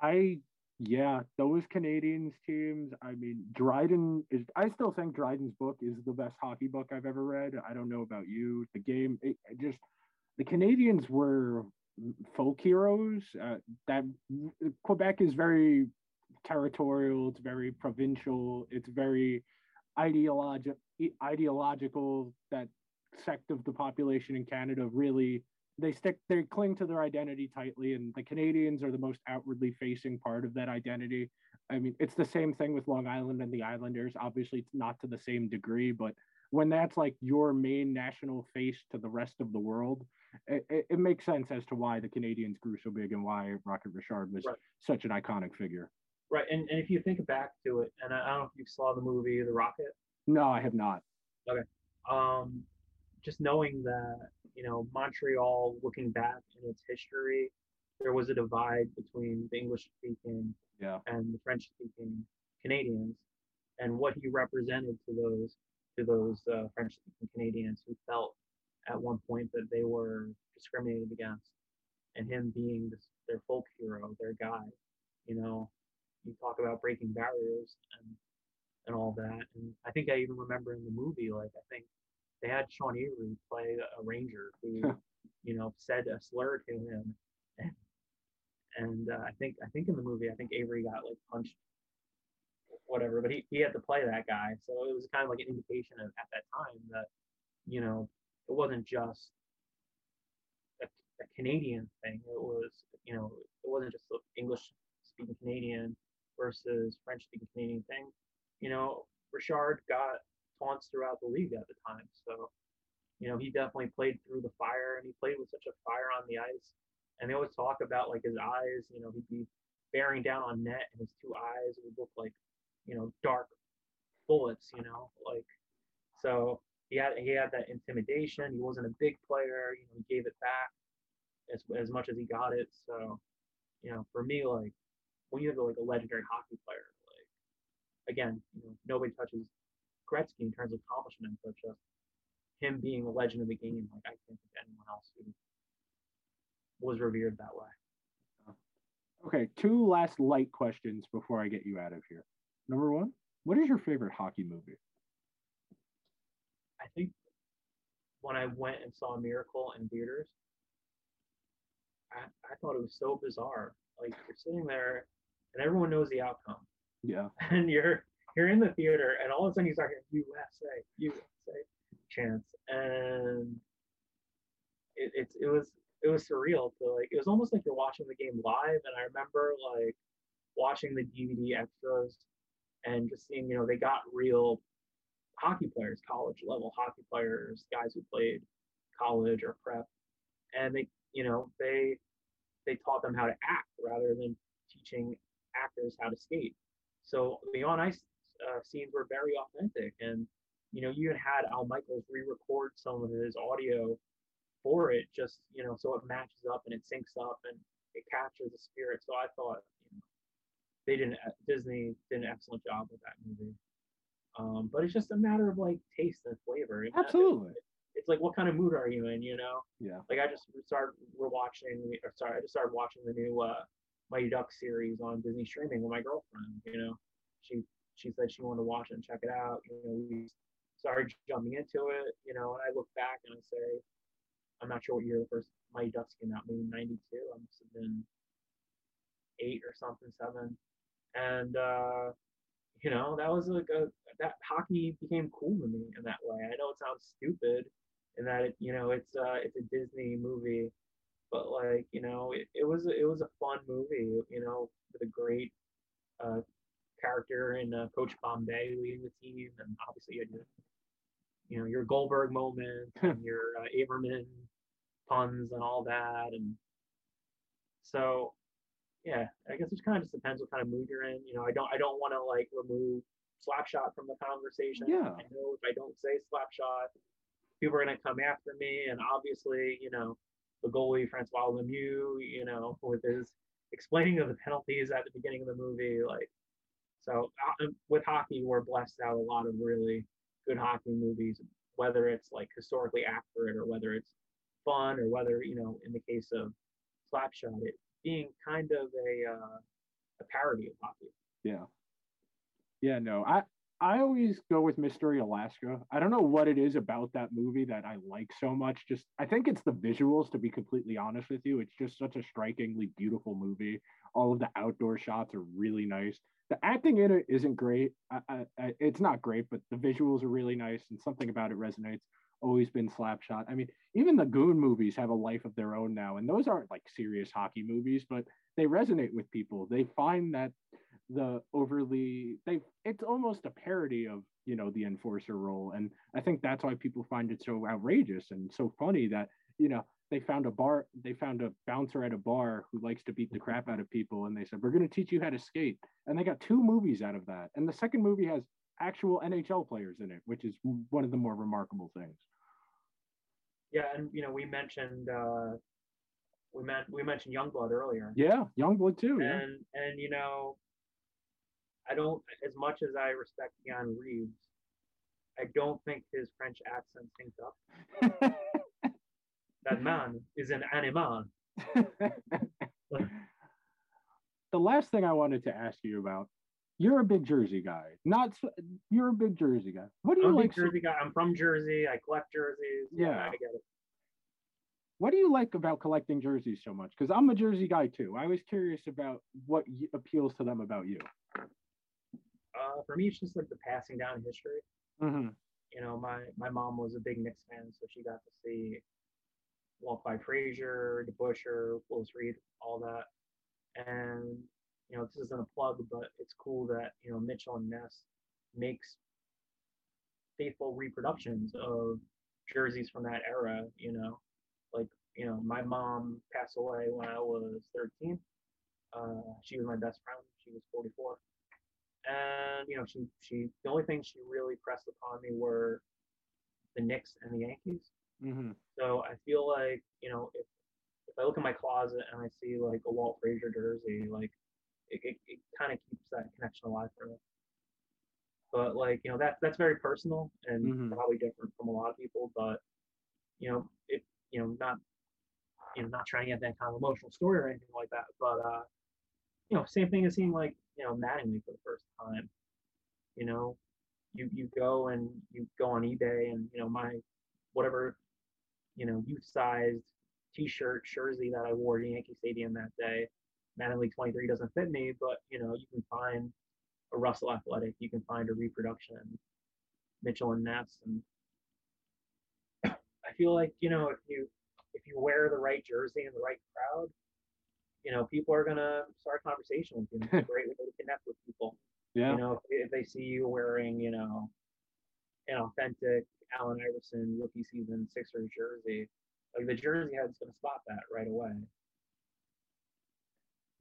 I yeah, those Canadiens teams. I mean, Dryden is. I still think Dryden's book is the best hockey book I've ever read. I don't know about you. The game, it, it just the Canadiens were folk heroes. Uh, that Quebec is very territorial. It's very provincial. It's very ideological. Ideological. That sect of the population in Canada really they stick they cling to their identity tightly and the canadiens are the most outwardly facing part of that identity i mean it's the same thing with long island and the islanders obviously it's not to the same degree but when that's like your main national face to the rest of the world it, it, it makes sense as to why the canadiens grew so big and why rocket richard was Right. such an iconic figure Right, and, and if you think back to it, and I, I don't know if you saw the movie The Rocket, no i have not um, just knowing that you know Montreal, looking back in its history, there was a divide between the English speaking yeah and the French speaking Canadians, and what he represented to those to those uh, French speaking Canadians who felt at one point that they were discriminated against, and him being this, their folk hero, their guy. You know, you talk about breaking barriers and and all that, and I think I even remember in the movie, like I think they had Sean Avery play a ranger who, [LAUGHS] you know, said a slur to him, and, and uh, I think I think in the movie I think Avery got like punched, whatever, but he, he had to play that guy, so it was kind of like an indication of at that time that, you know, it wasn't just a, a Canadian thing. It was you know it wasn't just English speaking Canadian versus French speaking Canadian thing. You know, Richard got taunts throughout the league at the time. So, you know, he definitely played through the fire and he played with such a fire on the ice. And they always talk about like his eyes, you know, he'd be bearing down on net and his two eyes would look like, you know, dark bullets, you know, like so he had he had that intimidation. He wasn't a big player, you know, he gave it back as as much as he got it. So, you know, for me, like when you have like a legendary hockey player, like again, you know, nobody touches Gretzky in terms of accomplishments, but just him being a legend of the game. Like I can't think of anyone else who was revered that way. Okay, two last light questions before I get you out of here. Number one, what is your favorite hockey movie? I think when I went and saw Miracle in theaters, I, I thought it was so bizarre. Like you're sitting there and everyone knows the outcome. Yeah. [LAUGHS] And you're you're in the theater and all of a sudden you start hearing USA, USA chants. And it, it, it was it was surreal to like it was almost like you're watching the game live and I remember like watching the DVD extras and just seeing, you know, they got real hockey players, college level hockey players, guys who played college or prep. And they, you know, they they taught them how to act rather than teaching actors how to skate. So the on ice uh, scenes were very authentic, and you know, you even had Al Michaels re-record some of his audio for it, just you know, so it matches up and it syncs up and it captures the spirit. So I thought you know, they didn't Disney did an excellent job with that movie. Um, but it's just a matter of like taste and flavor. Absolutely. It's like what kind of mood are you in, you know? Yeah. Like I just started rewatching, or sorry, I just started watching the new uh, Mighty Duck series on Disney streaming with my girlfriend. You know, she she said she wanted to watch it and check it out. You know, we started jumping into it. You know, and I look back and I say, I'm not sure what year the first Mighty Ducks came out. Maybe '92. I must have been eight or something, seven. And uh, you know, that was like a that hockey became cool to me in that way. I know it sounds stupid, in that it, you know it's uh it's a Disney movie, but like you know it, it was it was a fun movie. You know, with a great uh, character in uh, Coach Bombay leading the team, and obviously you had your you know your Goldberg moment [LAUGHS] and your uh, Averman puns and all that, and so yeah, I guess it kind of just depends what kind of mood you're in. You know, I don't I don't want to like remove Slapshot from the conversation. Yeah. I know if I don't say Slapshot, people are gonna come after me, and obviously, you know, the goalie Francois Lemieux, you know, with his explaining of the penalties at the beginning of the movie, like, so uh, with hockey, we're blessed to have a lot of really good hockey movies, whether it's like historically accurate or whether it's fun or whether you know, in the case of Slapshot, it being kind of a uh, a parody of hockey. Yeah. Yeah, no. I I always go with Mystery Alaska. I don't know what it is about that movie that I like so much. Just I think it's the visuals to be completely honest with you. It's just such a strikingly beautiful movie. All of the outdoor shots are really nice. The acting in it isn't great. I, I, I, it's not great, but the visuals are really nice and something about it resonates. Always been Slapshot. I mean, even the Goon movies have a life of their own now, and those aren't like serious hockey movies, but they resonate with people. They find that the overly they it's almost a parody of you know the enforcer role. And i think that's why people find it so outrageous and so funny that you know they found a bar they found a bouncer at a bar who likes to beat the crap out of people. And they said we're going to teach you how to skate. And they got two movies out of that. And the second movie has actual nhl players in it which is one of the more remarkable things. Yeah and you know we mentioned uh we meant we mentioned youngblood earlier. Yeah youngblood too yeah. and and you know I don't, as much as I respect Keanu Reeves, I don't think his French accent syncs up. that [LAUGHS] man is an animal. the last thing I wanted to ask you about, you're a big Jersey guy. Not you're a big Jersey guy. What do you I'm like? Jersey guy. I'm from Jersey. I collect jerseys. Yeah. I get it. what do you like about collecting jerseys so much? Because I'm a Jersey guy too. I was curious about what appeals to them about you. Uh, for me, it's just like the passing down history. Mm-hmm. You know, my my mom was a big Knicks fan, so she got to see Walt Clyde Frazier, DeBusschere, Willis Reed, all that. And you know, this isn't a plug, but it's cool that you know Mitchell and Ness makes faithful reproductions of jerseys from that era. You know, like you know, my mom passed away when I was 13. Uh, she was my best friend. She was 44 and you know she she the only thing she really pressed upon me were the Knicks and the Yankees. Mm-hmm. So I feel like you know if if I look in my closet and I see like a Walt Frazier jersey, like it it, it kind of keeps that connection alive for me. But like you know that's that's very personal and Mhm. probably different from a lot of people. But you know it you know not you know not trying to get that kind of emotional story or anything like that. But uh you know same thing as seeing like you know Mattingly for the first time. You know you you go and you go on eBay and you know my whatever you know youth sized t-shirt jersey that I wore to Yankee Stadium that day. Mattingly 23 doesn't fit me, but you know you can find a Russell Athletic, you can find a reproduction, Mitchell and Ness, and [COUGHS] I feel like you know if you if you wear the right jersey in the right crowd, you know people are gonna start a conversation with you. It's a [LAUGHS] great way to connect with people. Yeah. You know, if, if they see you wearing, you know, an authentic Allen Iverson rookie season Sixers jersey, like the jersey head's gonna spot that right away.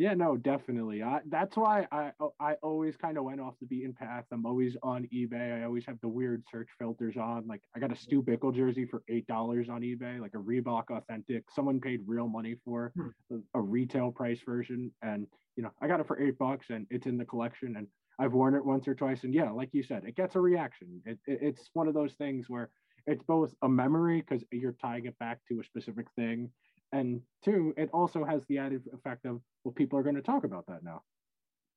Yeah, no, definitely. I that's why I I always kind of went off the beaten path. I'm always on eBay. I always have the weird search filters on. Like I got a Stu Bickel jersey for eight dollars on eBay, like a Reebok authentic. Someone paid real money for Hmm. a, a retail price version, and you know I got it for eight bucks, and it's in the collection. And I've worn it once or twice, and yeah, like you said, it gets a reaction. It, it it's one of those things where it's both a memory because you're tying it back to a specific thing, and two, it also has the added effect of well, people are going to talk about that now.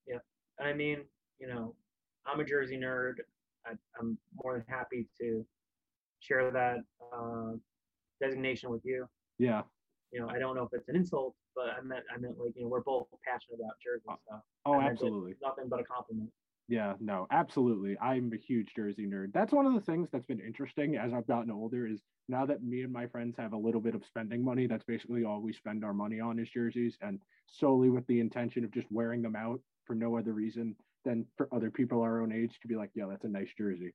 Yeah. I mean, you know, I'm a Jersey nerd. I, I'm more than happy to share that uh, designation with you. Yeah, You know, I don't know if it's an insult, but I meant I meant like you know we're both passionate about Jersey stuff. oh, I absolutely. Nothing but a compliment. Yeah, no, absolutely. I'm a huge Jersey nerd. That's one of the things that's been interesting as I've gotten older is now that me and my friends have a little bit of spending money, that's basically all we spend our money on is jerseys and solely with the intention of just wearing them out for no other reason than for other people our own age to be like, yeah, that's a nice jersey.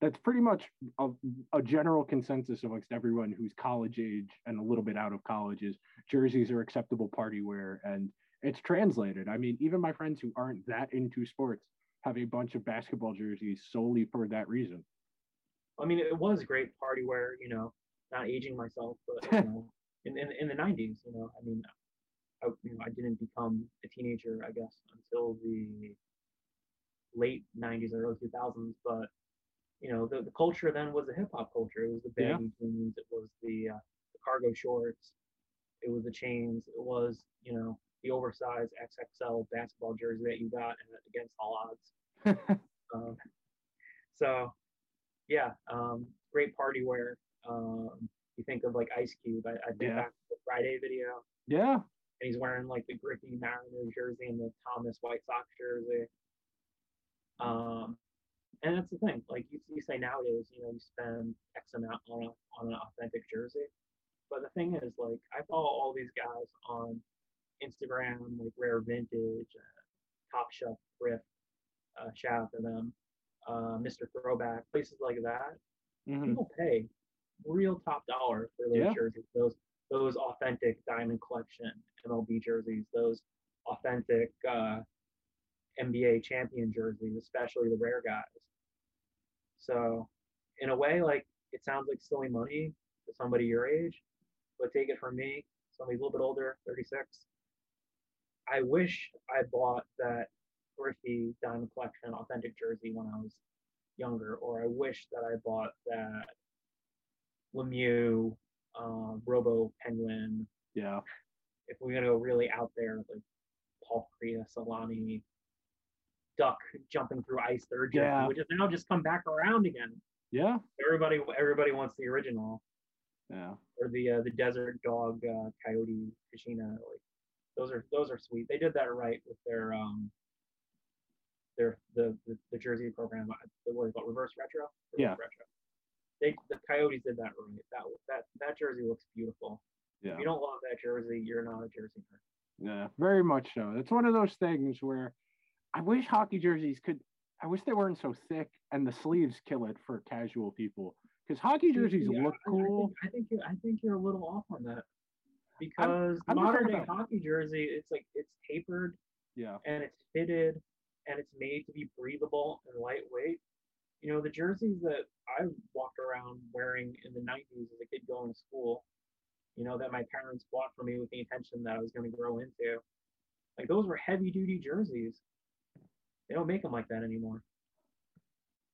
That's pretty much a, a general consensus amongst everyone who's college age and a little bit out of college is jerseys are acceptable party wear and it's translated. I mean, even my friends who aren't that into sports have a bunch of basketball jerseys solely for that reason. I mean, it was great party wear, you know, not aging myself, but you [LAUGHS] know, in, in in the '90s, you know, I mean, I, you know, I didn't become a teenager, I guess, until the late '90s or early 2000s. But you know, the, the culture then was the hip hop culture. It was the Yeah. baggy jeans, it was the uh, the cargo shorts, it was the chains, it was you know the oversized XXL basketball jersey that you got against all odds. [LAUGHS] Um, so, yeah, um, great party wear. Um, you think of like Ice Cube. I, I think Yeah. the Friday video, yeah, and he's wearing like the Griffey Mariners jersey and the Thomas White Sox jersey. Um, and that's the thing. Like you, you say nowadays, you know, you spend X amount on a, on an authentic jersey. But the thing is, like, I follow all these guys on Instagram, like Rare Vintage, uh, Top Shelf Thrift. Uh, shout out to them. Uh, Mr. Throwback, places like that. Mhm. People pay real top dollar for those Yeah. jerseys. Those those authentic Diamond Collection MLB jerseys. Those authentic uh, NBA champion jerseys, especially the rare guys. So, in a way, like it sounds like silly money to somebody your age, but take it from me, somebody a little bit older, 36. I wish I bought that thrifty Diamond Collection authentic jersey when I was younger, or I wish that I bought that Lemieux, uh, Robo Penguin. yeah, If we're gonna go really out there, like Paul Kariya, Selanne, duck jumping through ice third jersey, Yeah. which is now just come back around again. Yeah. Everybody everybody wants the original Yeah. or the uh, the desert dog uh, coyote Kachina. Like those are those are sweet. They did that right with their um their the the, the jersey program. uh, The what is called reverse retro. Reverse Yeah. Retro. They the Coyotes did that right. That that that jersey looks beautiful. Yeah. If you don't love that jersey, you're not a jersey fan. Yeah, very much so. It's one of those things where I wish hockey jerseys could. I wish they weren't so thick and the sleeves kill it for casual people because hockey jerseys Yeah, look cool. I think, I think you're I think you're a little off on that because I'm just modern day hockey jersey, it's like it's tapered Yeah, and it's fitted and it's made to be breathable and lightweight. You know, the jerseys that I walked around wearing in the 90s as a kid going to school, you know, that my parents bought for me with the intention that I was going to grow into, like those were heavy duty jerseys. They don't make them like that anymore.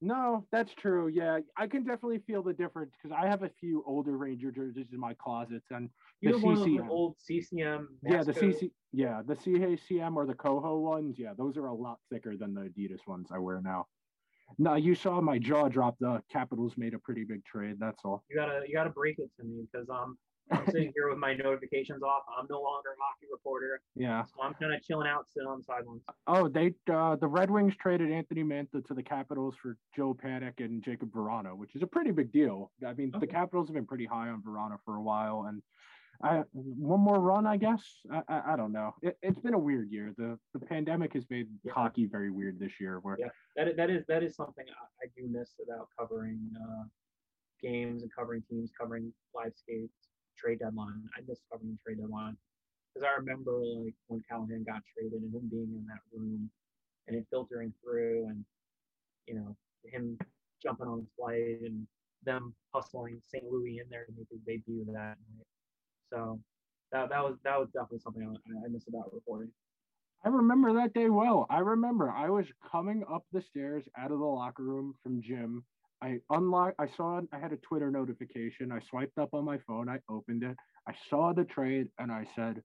No, that's true. Yeah, I can definitely feel the difference because I have a few older Ranger jerseys in my closets, and You The have one of CCM. old CCM. yeah, the CC, yeah, the CACM or the Koho ones, yeah, those are a lot thicker than the Adidas ones I wear now. No, you saw my jaw drop. The Capitals made a pretty big trade. That's all. You gotta you gotta break it to me because um I'm sitting here with my notifications off. I'm no longer a hockey reporter, Yeah. so I'm kind of chilling out, sitting on the sidelines. Oh, they uh, the Red Wings traded Anthony Mantha to the Capitals for Joe Panik and Jacob Vrana, which is a pretty big deal. I mean, the Capitals have been pretty high on Vrana for a while, and I, one more run, I guess. I, I, I don't know. It, it's been a weird year. The the pandemic has made Yeah. hockey very weird this year. Where Yeah. That is, that is that is something I, I do miss about covering uh, games and covering teams, covering live skates, trade deadline. I miss covering trade deadline because I remember like when Callahan got traded and him being in that room and it filtering through and you know him jumping on the flight and them hustling St. Louis in there to make his debut that night. So that that was that was definitely something I, I miss about reporting. I remember that day well. I remember I was coming up the stairs out of the locker room from gym. I unlocked, I saw, I had a Twitter notification. I swiped up on my phone. I opened it. I saw the trade and I said,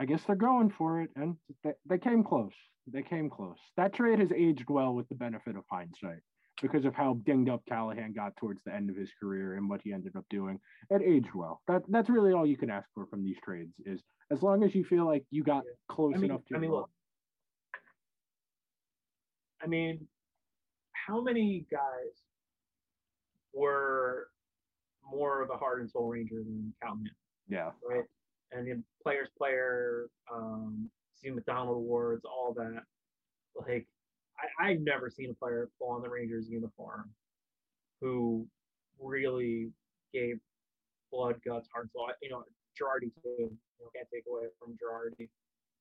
I guess they're going for it. And they, they came close. They came close. That trade has aged well with the benefit of hindsight because of how dinged up Callahan got towards the end of his career and what he ended up doing. It aged well. That That's really all you can ask for from these trades is as long as you feel like you got close I mean, enough to I mean, your look. I mean, how many guys were more of a heart and soul ranger than Callahan, Yeah. right? And the players, player, um, Steve McDonald awards, all that. Like, I, I've never seen a player pull on the Rangers uniform who really gave blood, guts, heart, and soul. You know, Girardi too. You know, can't take away from Girardi,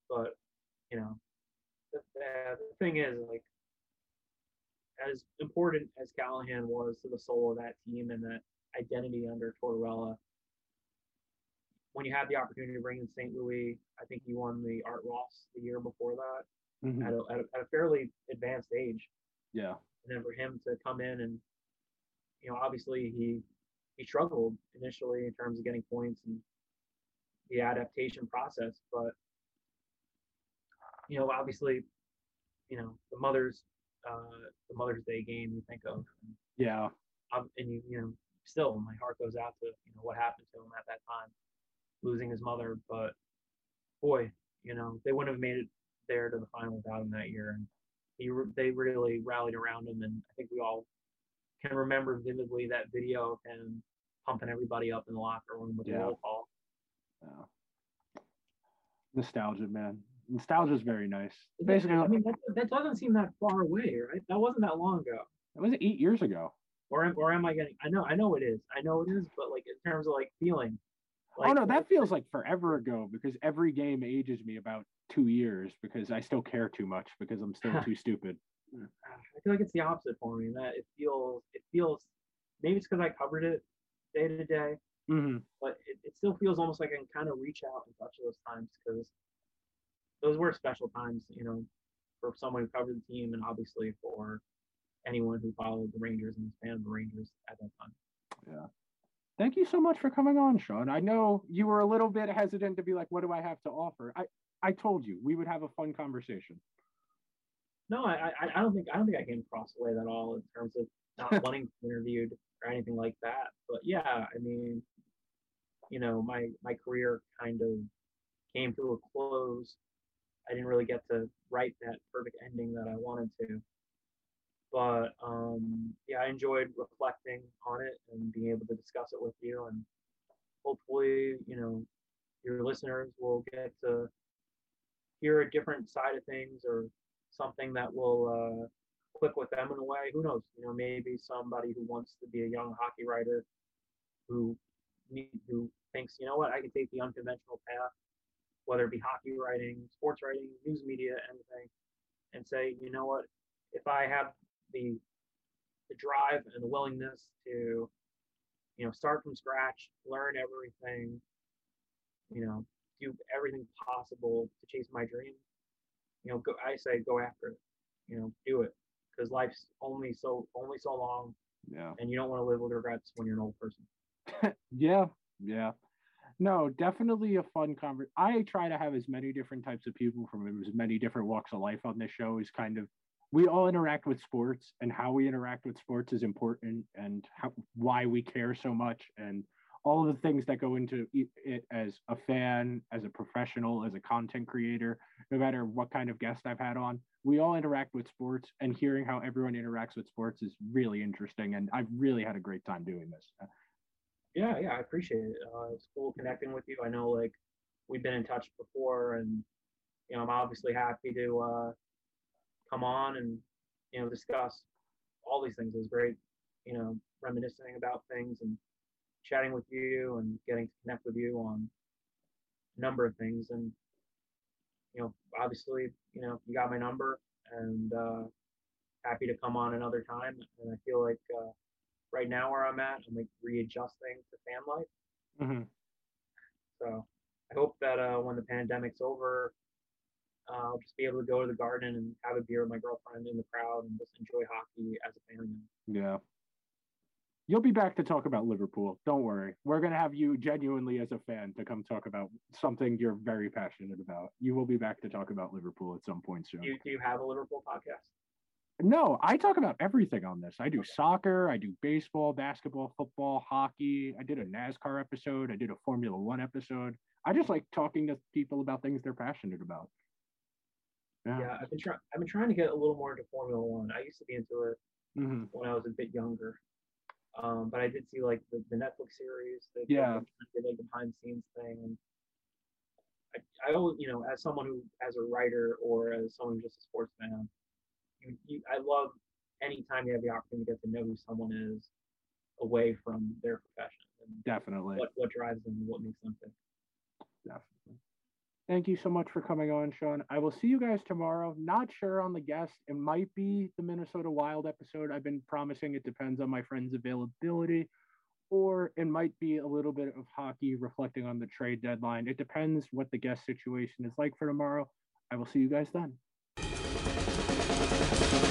but you know, the, the, the thing is like as important as Callahan was to the soul of that team and that identity under Tortorella. When you had the opportunity to bring in St. Louis, I think he won the Art Ross the year before that Mhm. at, a, at, a, at a fairly advanced age Yeah. and then for him to come in and you know obviously he he struggled initially in terms of getting points and the adaptation process but you know obviously you know the mother's uh the mother's day game you think of and, Yeah. um, and you you know still my heart goes out to you know what happened to him at that time losing his mother but boy you know they wouldn't have made it there to the final without him that year and he they really rallied around him and i think we all can remember vividly that video of him pumping everybody up in the locker room with Yeah. the roll call Yeah. Nostalgia, man. Nostalgia is very nice. Basically, i mean that, that doesn't seem that far away right that wasn't that long ago it was eight years ago. or am, or am i getting i know i know it is i know it is but like in terms of like feeling oh no, that feels like forever ago because every game ages me about two years because I still care too much because I'm still [LAUGHS] too stupid. I feel like it's the opposite for me. That it feels, it feels, maybe it's because I covered it day to day, hmm but it, it still feels almost like I can kind of reach out and touch those times because those were special times, you know, for someone who covered the team and obviously for anyone who followed the Rangers and was a fan of the Rangers at that time. Yeah. Thank you so much for coming on, Sean. I know you were a little bit hesitant to be like, what do I have to offer? I, I told you we would have a fun conversation. No, I, I, I don't think I don't think I came across the way at all in terms of not [LAUGHS] wanting to be interviewed or anything like that. But yeah, I mean, you know, my my career kind of came to a close. I didn't really get to write that perfect ending that I wanted to. But um, yeah, I enjoyed reflecting on it and being able to discuss it with you, and hopefully, you know, your listeners will get to hear a different side of things or something that will uh, click with them in a way. Who knows? You know, maybe somebody who wants to be a young hockey writer who who thinks, you know what, I can take the unconventional path, whether it be hockey writing, sports writing, news media, anything, and say, you know what, if I have the the drive and the willingness to, you know, start from scratch, learn everything, you know, do everything possible to chase my dream, you know, go, I say go after it, you know, do it because life's only so only so long. Yeah. And you don't want to live with regrets when you're an old person. [LAUGHS] yeah, yeah. No, definitely a fun conversation. I try to have as many different types of people from as many different walks of life on this show. Is kind of we all interact with sports, and how we interact with sports is important, and how why we care so much, and all of the things that go into it as a fan, as a professional, as a content creator, no matter what kind of guest I've had on, we all interact with sports and hearing how everyone interacts with sports is really interesting. And I've really had a great time doing this. Yeah, yeah, I appreciate it. Uh, it's cool connecting with you. I know like we've been in touch before and, you know, I'm obviously happy to uh, come on and, you know, discuss all these things. It was great, you know, reminiscing about things and chatting with you and getting to connect with you on a number of things. And, you know, obviously, you know, you got my number and uh, happy to come on another time. And I feel like uh, right now where I'm at, I'm like readjusting to fan life. Mm-hmm. So I hope that uh, when the pandemic's over, uh, I'll just be able to go to the garden and have a beer with my girlfriend in the crowd and just enjoy hockey as a fan. Yeah. You'll be back to talk about Liverpool. Don't worry. We're going to have you genuinely as a fan to come talk about something you're very passionate about. You will be back to talk about Liverpool at some point soon. Do you, do you have a Liverpool podcast? No, I talk about everything on this. I do soccer, I do baseball, basketball, football, hockey. I did a NASCAR episode, I did a Formula One episode. I just like talking to people about things they're passionate about. Yeah, yeah I've been trying. I've been trying to get a little more into Formula One. I used to be into it mm-hmm. when I was a bit younger. Um, but I did see like the, the Netflix series. They yeah. Did like the behind the scenes thing, I, I always, you know, as someone who, as a writer or as someone who's just a sports fan, you, you, I love anytime you have the opportunity to get to know who someone is away from their profession. Definitely. What what drives them, what makes them tick. Definitely. Thank you so much for coming on, Sean. I will see you guys tomorrow. Not sure on the guest. It might be the Minnesota Wild episode. I've been promising it depends on my friend's availability, or it might be a little bit of hockey reflecting on the trade deadline. It depends what the guest situation is like for tomorrow. I will see you guys then. Thank you.